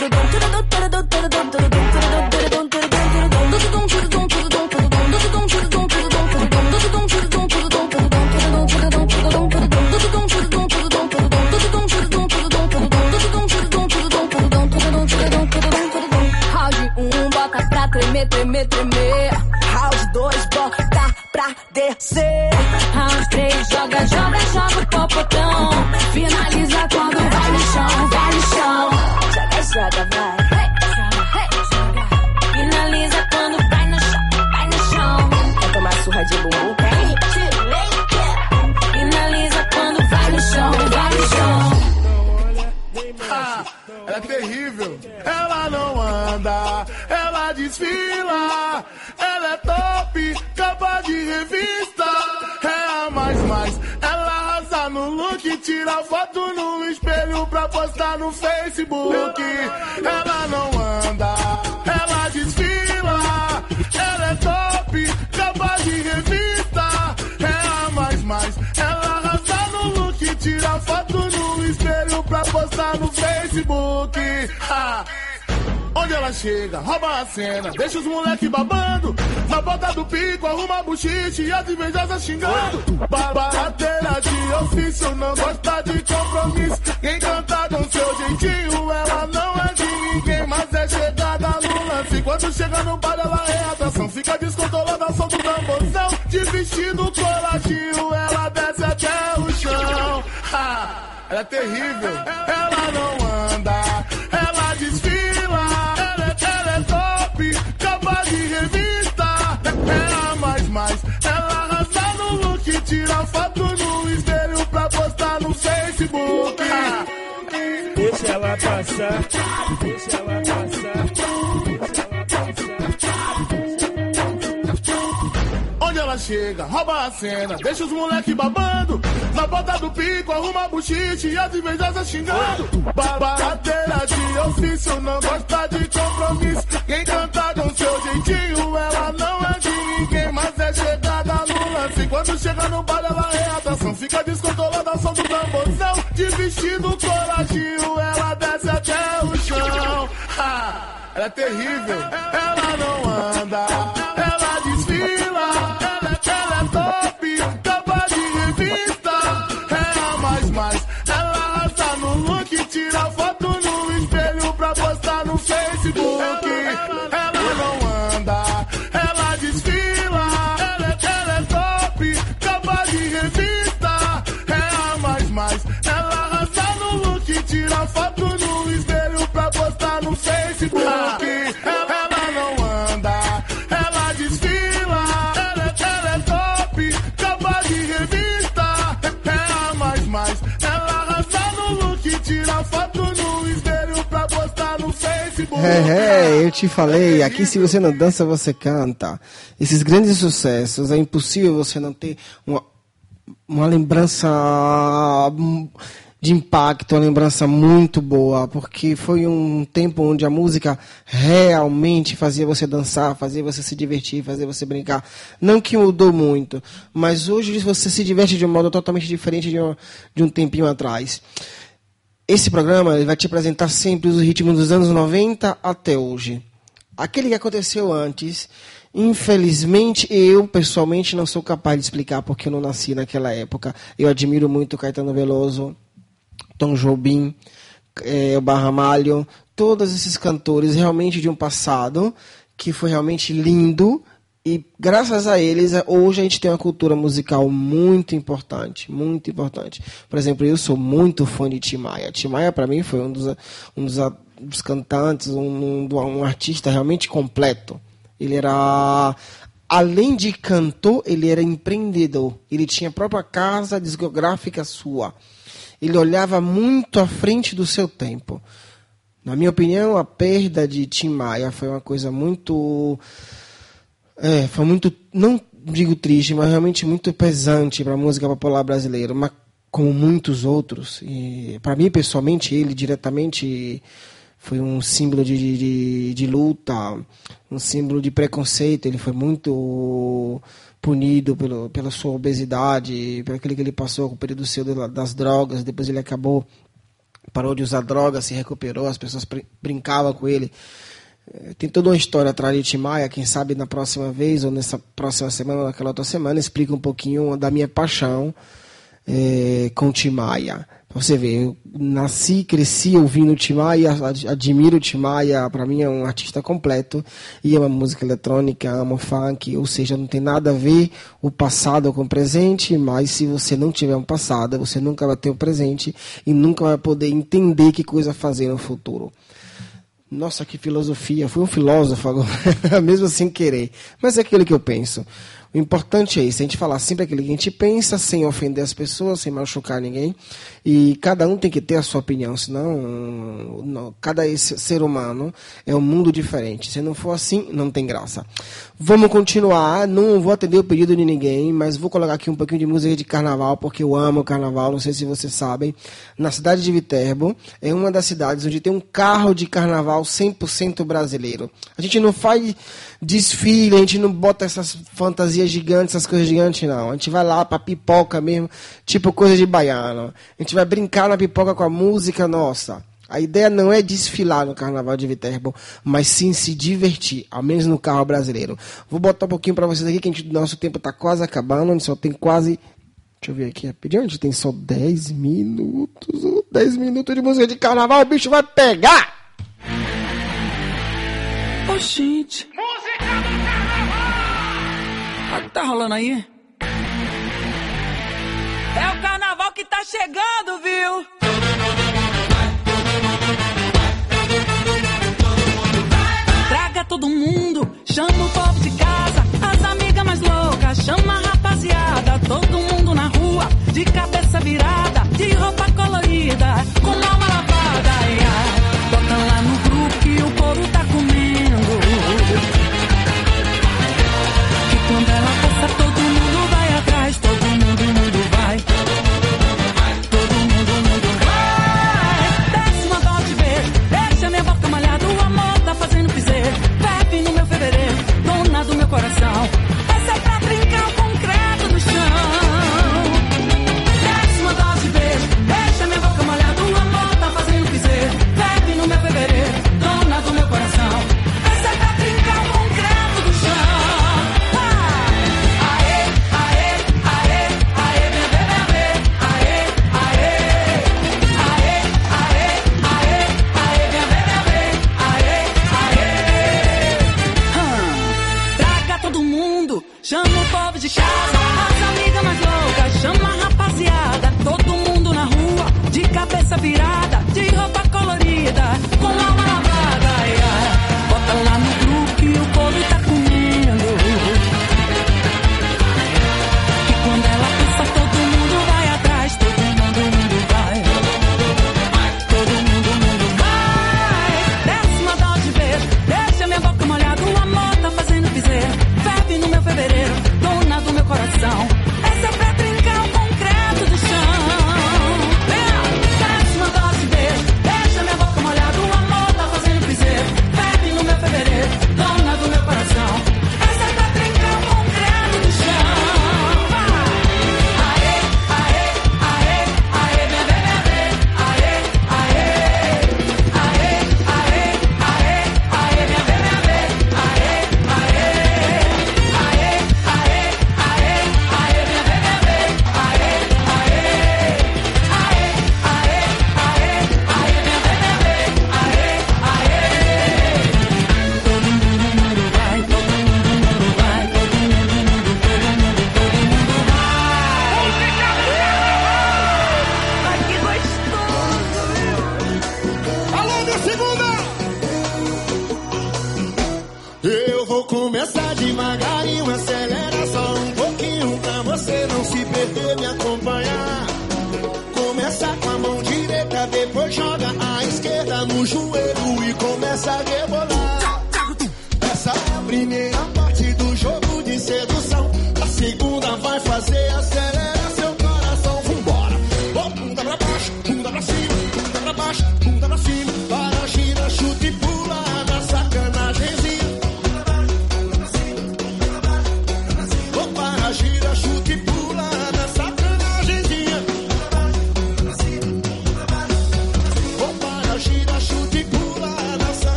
Facebook. Ela não anda, ela desfila. Ela é top, capa de revista. É a mais mais. Ela arrasa no look, tira foto no espelho pra postar no Facebook. Ha! Onde ela chega, rouba a cena, deixa os moleque babando. Na ponta do pico, arruma buchiche e as invejosas xingando. Barateira de ofício, não gosta de compromisso. Quem canta com seu jeitinho, ela não é de ninguém, mas é chegada no lance. Quando chega no bar, ela é atração. Fica descontrolada, som do tamborzão. De vestido coladinho, ela desce até o chão. Ha! Ela é terrível, ela não anda, ela desfila, ela é, ela é top, capa de revista, é a mais mais, ela arrasa no look, tira foto chega, rouba a cena, deixa os moleque babando. Na ponta do pico, arruma buchiche e as invejosas xingando. Barateira de ofício, não gosta de compromisso. Quem canta com seu jeitinho, ela não é de ninguém, mas é chegada no lance. Quando chega no bar, ela é atração. Fica descontrolada, som do tamborzão. De vestido coladinho, ela desce até o chão. Ha! Ela é terrível, ela não anda, É, é, eu te falei, aqui se você não dança, você canta. Esses grandes sucessos, é impossível você não ter uma, uma lembrança hum, de impacto, uma lembrança muito boa, porque foi um tempo onde a música realmente fazia você dançar, fazia você se divertir, fazia você brincar. Não que mudou muito, mas hoje você se diverte de um modo totalmente diferente de um, de um tempinho atrás. Esse programa vai te apresentar sempre os ritmos dos anos 90 até hoje. Aquele que aconteceu antes, infelizmente eu pessoalmente não sou capaz de explicar porque eu não nasci naquela época. Eu admiro muito Caetano Veloso, Tom Jobim, eh, o Barramalho, todos esses cantores realmente de um passado que foi realmente lindo e graças a eles hoje a gente tem uma cultura musical muito importante, muito importante. Por exemplo, eu sou muito fã de Tim Maia. Tim Maia para mim foi um dos, um dos, dos cantantes, um, um artista realmente completo. Ele era além de cantor, ele era empreendedor. Ele tinha a própria casa discográfica sua. ele olhava muito à frente do seu tempo. Na minha opinião, a perda de Tim Maia foi uma coisa muito. É, foi muito. Não digo triste, mas realmente muito pesante para a música popular brasileira. Mas como muitos outros. E para mim, pessoalmente, ele diretamente foi um símbolo de, de, de, luta, um símbolo de preconceito. Ele foi muito punido pelo, pela sua obesidade, pelo aquilo que ele passou com o período seu das drogas. Depois ele acabou, parou de usar drogas, se recuperou, as pessoas brincavam com ele. É, tem toda uma história atrás de Timaya, quem sabe na próxima vez, ou nessa próxima semana, ou naquela outra semana, explica um pouquinho da minha paixão é, com Timaya. Pra você ver, eu nasci, cresci ouvindo Timaya, admiro Timaya, para mim é um artista completo, e ama música eletrônica, ama funk, ou seja, não tem nada a ver o passado com o presente, mas se você não tiver um passado, você nunca vai ter o um presente e nunca vai poder entender que coisa fazer no futuro. Nossa, que filosofia, fui um filósofo agora, mesmo sem querer, mas é aquilo que eu penso. O importante é isso, a gente falar sempre aquilo que a gente pensa, sem ofender as pessoas, sem machucar ninguém. E cada um tem que ter a sua opinião, senão não, cada ser humano é um mundo diferente. Se não for assim, não tem graça. Vamos continuar, não vou atender o pedido de ninguém, mas vou colocar aqui um pouquinho de música de carnaval, porque eu amo carnaval, não sei se vocês sabem. Na cidade de Viterbo, é uma das cidades onde tem um carro de carnaval 100% brasileiro. A gente não faz desfile, a gente não bota essas fantasias gigantes, essas coisas gigantes, não. A gente vai lá pra pipoca mesmo, tipo coisa de baiano. A gente vai brincar na pipoca com a música nossa. A ideia não é desfilar no Carnaval de Viterbo, mas sim se divertir, ao menos no carro brasileiro. Vou botar um pouquinho para vocês aqui, que a gente, nosso tempo está quase acabando, a gente só tem quase. Deixa eu ver aqui rapidinho, a gente tem só 10 minutos. 10 minutos de música de carnaval, o bicho vai pegar! Ô, gente. O que tá rolando aí? É o carnaval que tá chegando, viu? Traga todo mundo, chama o povo de casa, as amigas mais loucas, chama a rapaziada, todo mundo na rua, de cabeça virada, de roupa colorida, com alma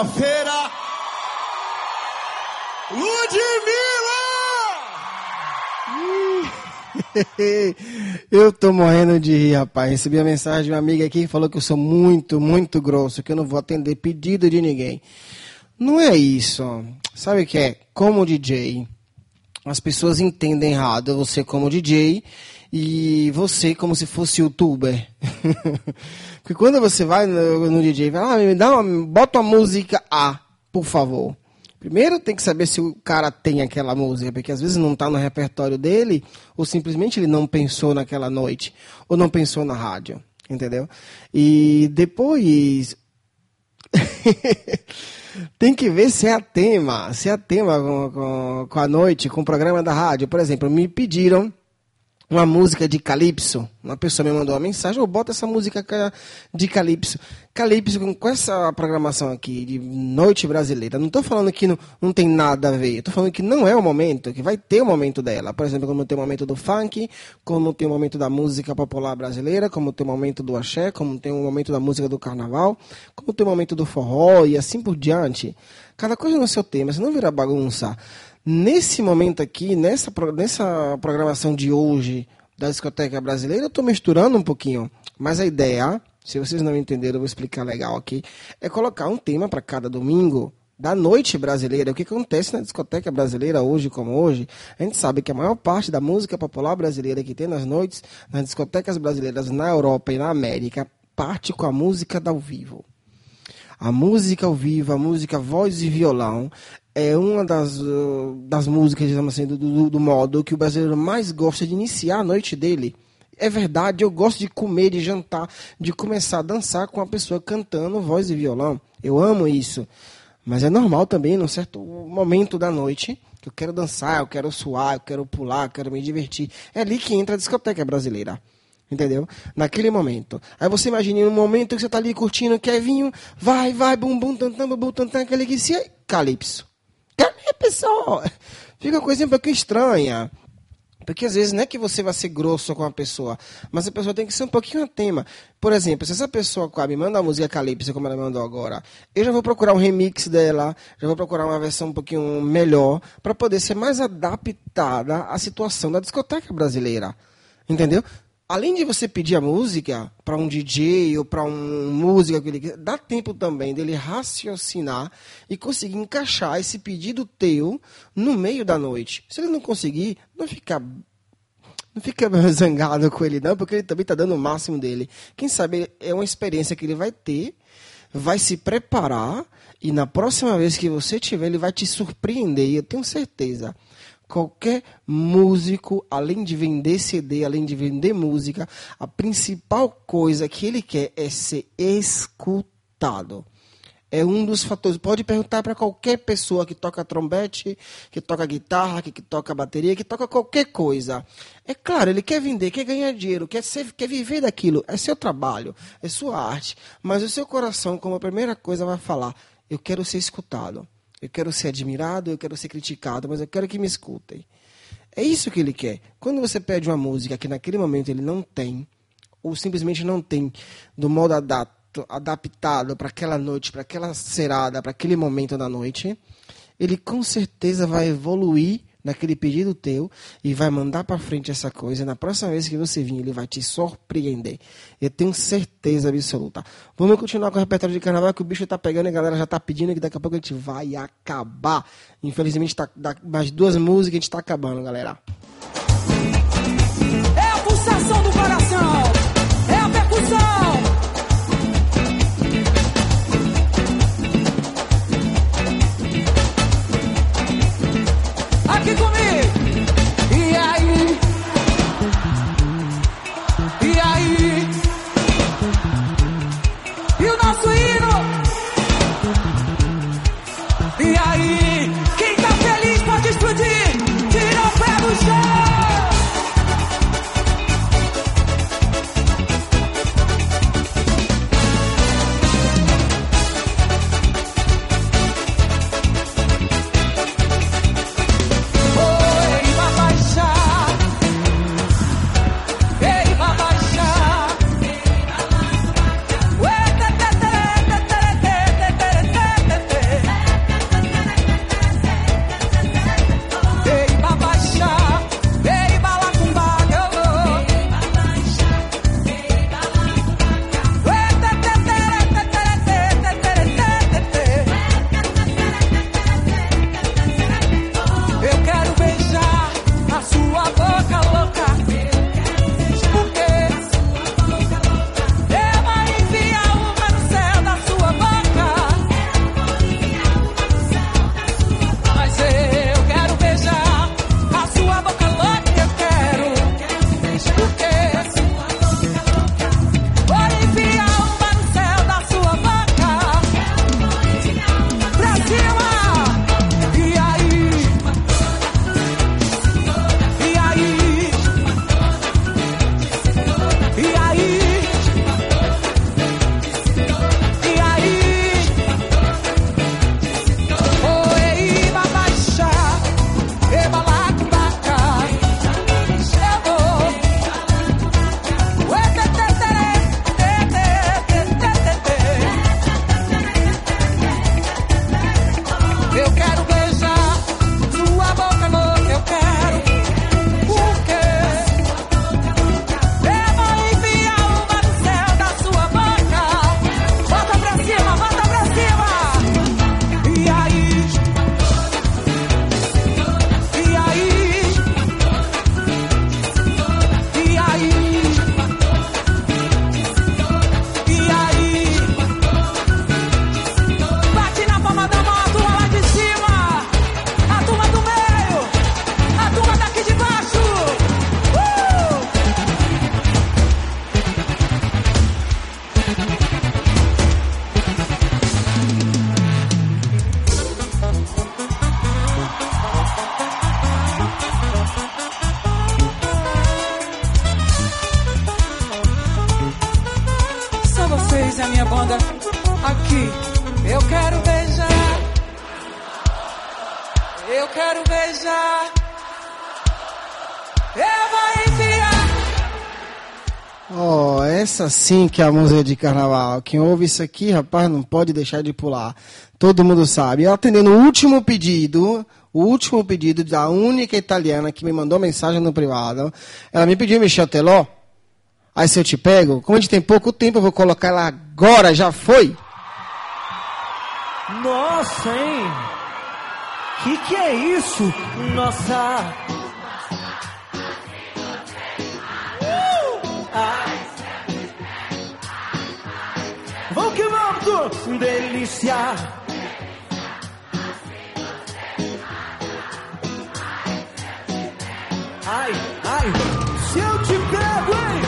segunda-feira. Ludmilla! eu tô morrendo de rir, rapaz. Recebi a mensagem de uma amiga aqui que falou que eu sou muito, muito grosso, que eu não vou atender pedido de ninguém. Não é isso. Sabe o que é? Como DJ, as pessoas entendem errado você como DJ e você como se fosse youtuber. Porque quando você vai no, no DJ e fala, ah, me dá uma, bota uma música A, por favor. Primeiro tem que saber se o cara tem aquela música, porque às vezes não está no repertório dele, ou simplesmente ele não pensou naquela noite, ou não pensou na rádio, entendeu? E depois tem que ver se é a tema, se é a tema com, com, com a noite, com o programa da rádio. Por exemplo, me pediram uma música de Calypso. Uma pessoa me mandou uma mensagem, eu boto essa música ca- de Calypso. Calypso com, essa programação aqui de noite brasileira. Não estou falando que não, não tem nada a ver. Estou falando que não é o momento, que vai ter o momento dela. Por exemplo, como tem o momento do funk, como tem o momento da música popular brasileira, como tem o momento do axé, como tem o momento da música do carnaval, como tem o momento do forró e assim por diante. Cada coisa no seu tema, se não virar bagunça. Nesse momento aqui, nessa, nessa programação de hoje da discoteca brasileira, eu estou misturando um pouquinho. Mas a ideia, se vocês não entenderam, eu vou explicar legal aqui, é colocar um tema para cada domingo da noite brasileira. O que acontece na discoteca brasileira hoje como hoje? A gente sabe que a maior parte da música popular brasileira que tem nas noites, nas discotecas brasileiras na Europa e na América, parte com a música ao vivo. A música ao vivo, a música voz e violão, é uma das, uh, das músicas, digamos assim, do, do, do modo que o brasileiro mais gosta de iniciar a noite dele. É verdade, eu gosto de comer, de jantar, de começar a dançar com a pessoa cantando voz e violão. Eu amo isso. Mas é normal também, num certo momento da noite, que eu quero dançar, eu quero suar, eu quero pular, eu quero me divertir. É ali que entra a discoteca brasileira. Entendeu? Naquele momento. Aí você imagine um momento que você tá ali curtindo Kevinho, vai, vai, bum, bum, tam, tam, bum, tam, tam, aquele que se Calypso. Cadê, pessoal? Fica uma coisinha um pouquinho estranha. Porque às vezes não é que você vai ser grosso com a pessoa, mas a pessoa tem que ser um pouquinho a tema. Por exemplo, se essa pessoa me manda a música Calypso, como ela mandou agora, eu já vou procurar um remix dela, já vou procurar uma versão um pouquinho melhor, para poder ser mais adaptada à situação da discoteca brasileira. Entendeu? Além de você pedir a música para um DJ ou para um músico dá tempo também dele raciocinar e conseguir encaixar esse pedido teu no meio da noite. Se ele não conseguir, não fica não fica zangado com ele não, porque ele também está dando o máximo dele. Quem sabe é uma experiência que ele vai ter, vai se preparar e na próxima vez que você tiver, ele vai te surpreender, eu tenho certeza qualquer músico, além de vender CD, além de vender música, a principal coisa que ele quer é ser escutado. É um dos fatores. Pode perguntar para qualquer pessoa que toca trombete, que toca guitarra, que, que toca bateria, que toca qualquer coisa. É claro, ele quer vender, quer ganhar dinheiro, quer, ser, quer viver daquilo. É seu trabalho, é sua arte. Mas o seu coração, como a primeira coisa, vai falar: eu quero ser escutado. Eu quero ser admirado, eu quero ser criticado, mas eu quero que me escutem. É isso que ele quer. Quando você pede uma música que naquele momento ele não tem, ou simplesmente não tem, do modo adapto, adaptado para aquela noite, para aquela serada, para aquele momento da noite, ele com certeza vai evoluir naquele pedido teu e vai mandar pra frente essa coisa. Na próxima vez que você vir, ele vai te surpreender. Eu tenho certeza absoluta. Vamos continuar com o repertório de carnaval que o bicho tá pegando e a galera já tá pedindo que daqui a pouco a gente vai acabar. Infelizmente, tá, mais duas músicas a gente tá acabando, galera. Essa sim que é a música de carnaval. Quem ouve isso aqui, rapaz, não pode deixar de pular. Todo mundo sabe. Eu atendendo o último pedido, o último pedido da única italiana que me mandou mensagem no privado. Ela me pediu Michel Teló. Aí se eu te pego, como a gente tem pouco tempo, eu vou colocar ela agora, já foi? Nossa, hein? Que que é isso? Nossa. Vamos que vamos, delícia. Ai, ai, se eu te pego, hein?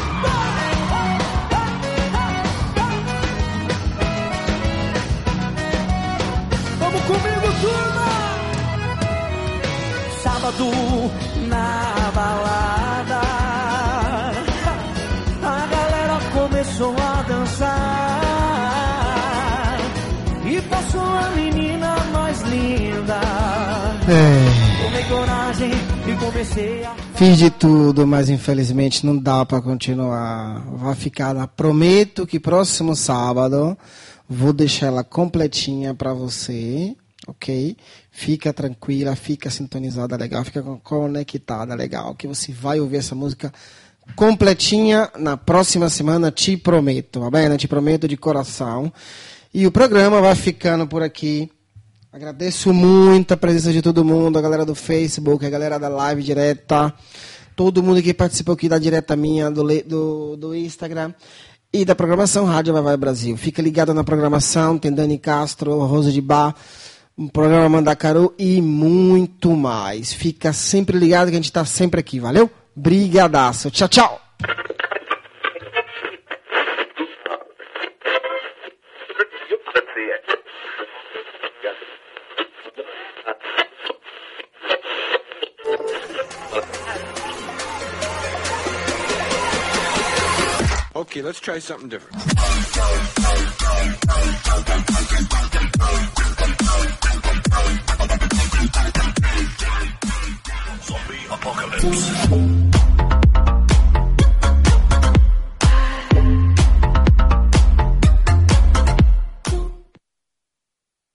Vamos comigo, turma! Sábado na balada, coragem e comecei a. Fiz de tudo, mas infelizmente não dá pra continuar. Vai ficar lá. Prometo que próximo sábado vou deixar ela completinha pra você. ok? Fica tranquila, fica sintonizada legal, fica con- conectada legal, que você vai ouvir essa música completinha na próxima semana, te prometo, tá bem? Te prometo de coração. E o programa vai ficando por aqui. Agradeço muito a presença de todo mundo, a galera do Facebook, a galera da live direta, todo mundo que participou aqui da direta minha, do, do, do Instagram e da programação Rádio Vai Vai Brasil. Fica ligado na programação, tem Dani Castro, Rosa de Bar, um programa Mandacaru e muito mais. Fica sempre ligado que a gente está sempre aqui, valeu? Brigadaço. Tchau, tchau. Okay, let's try something different. Zombie apocalypse.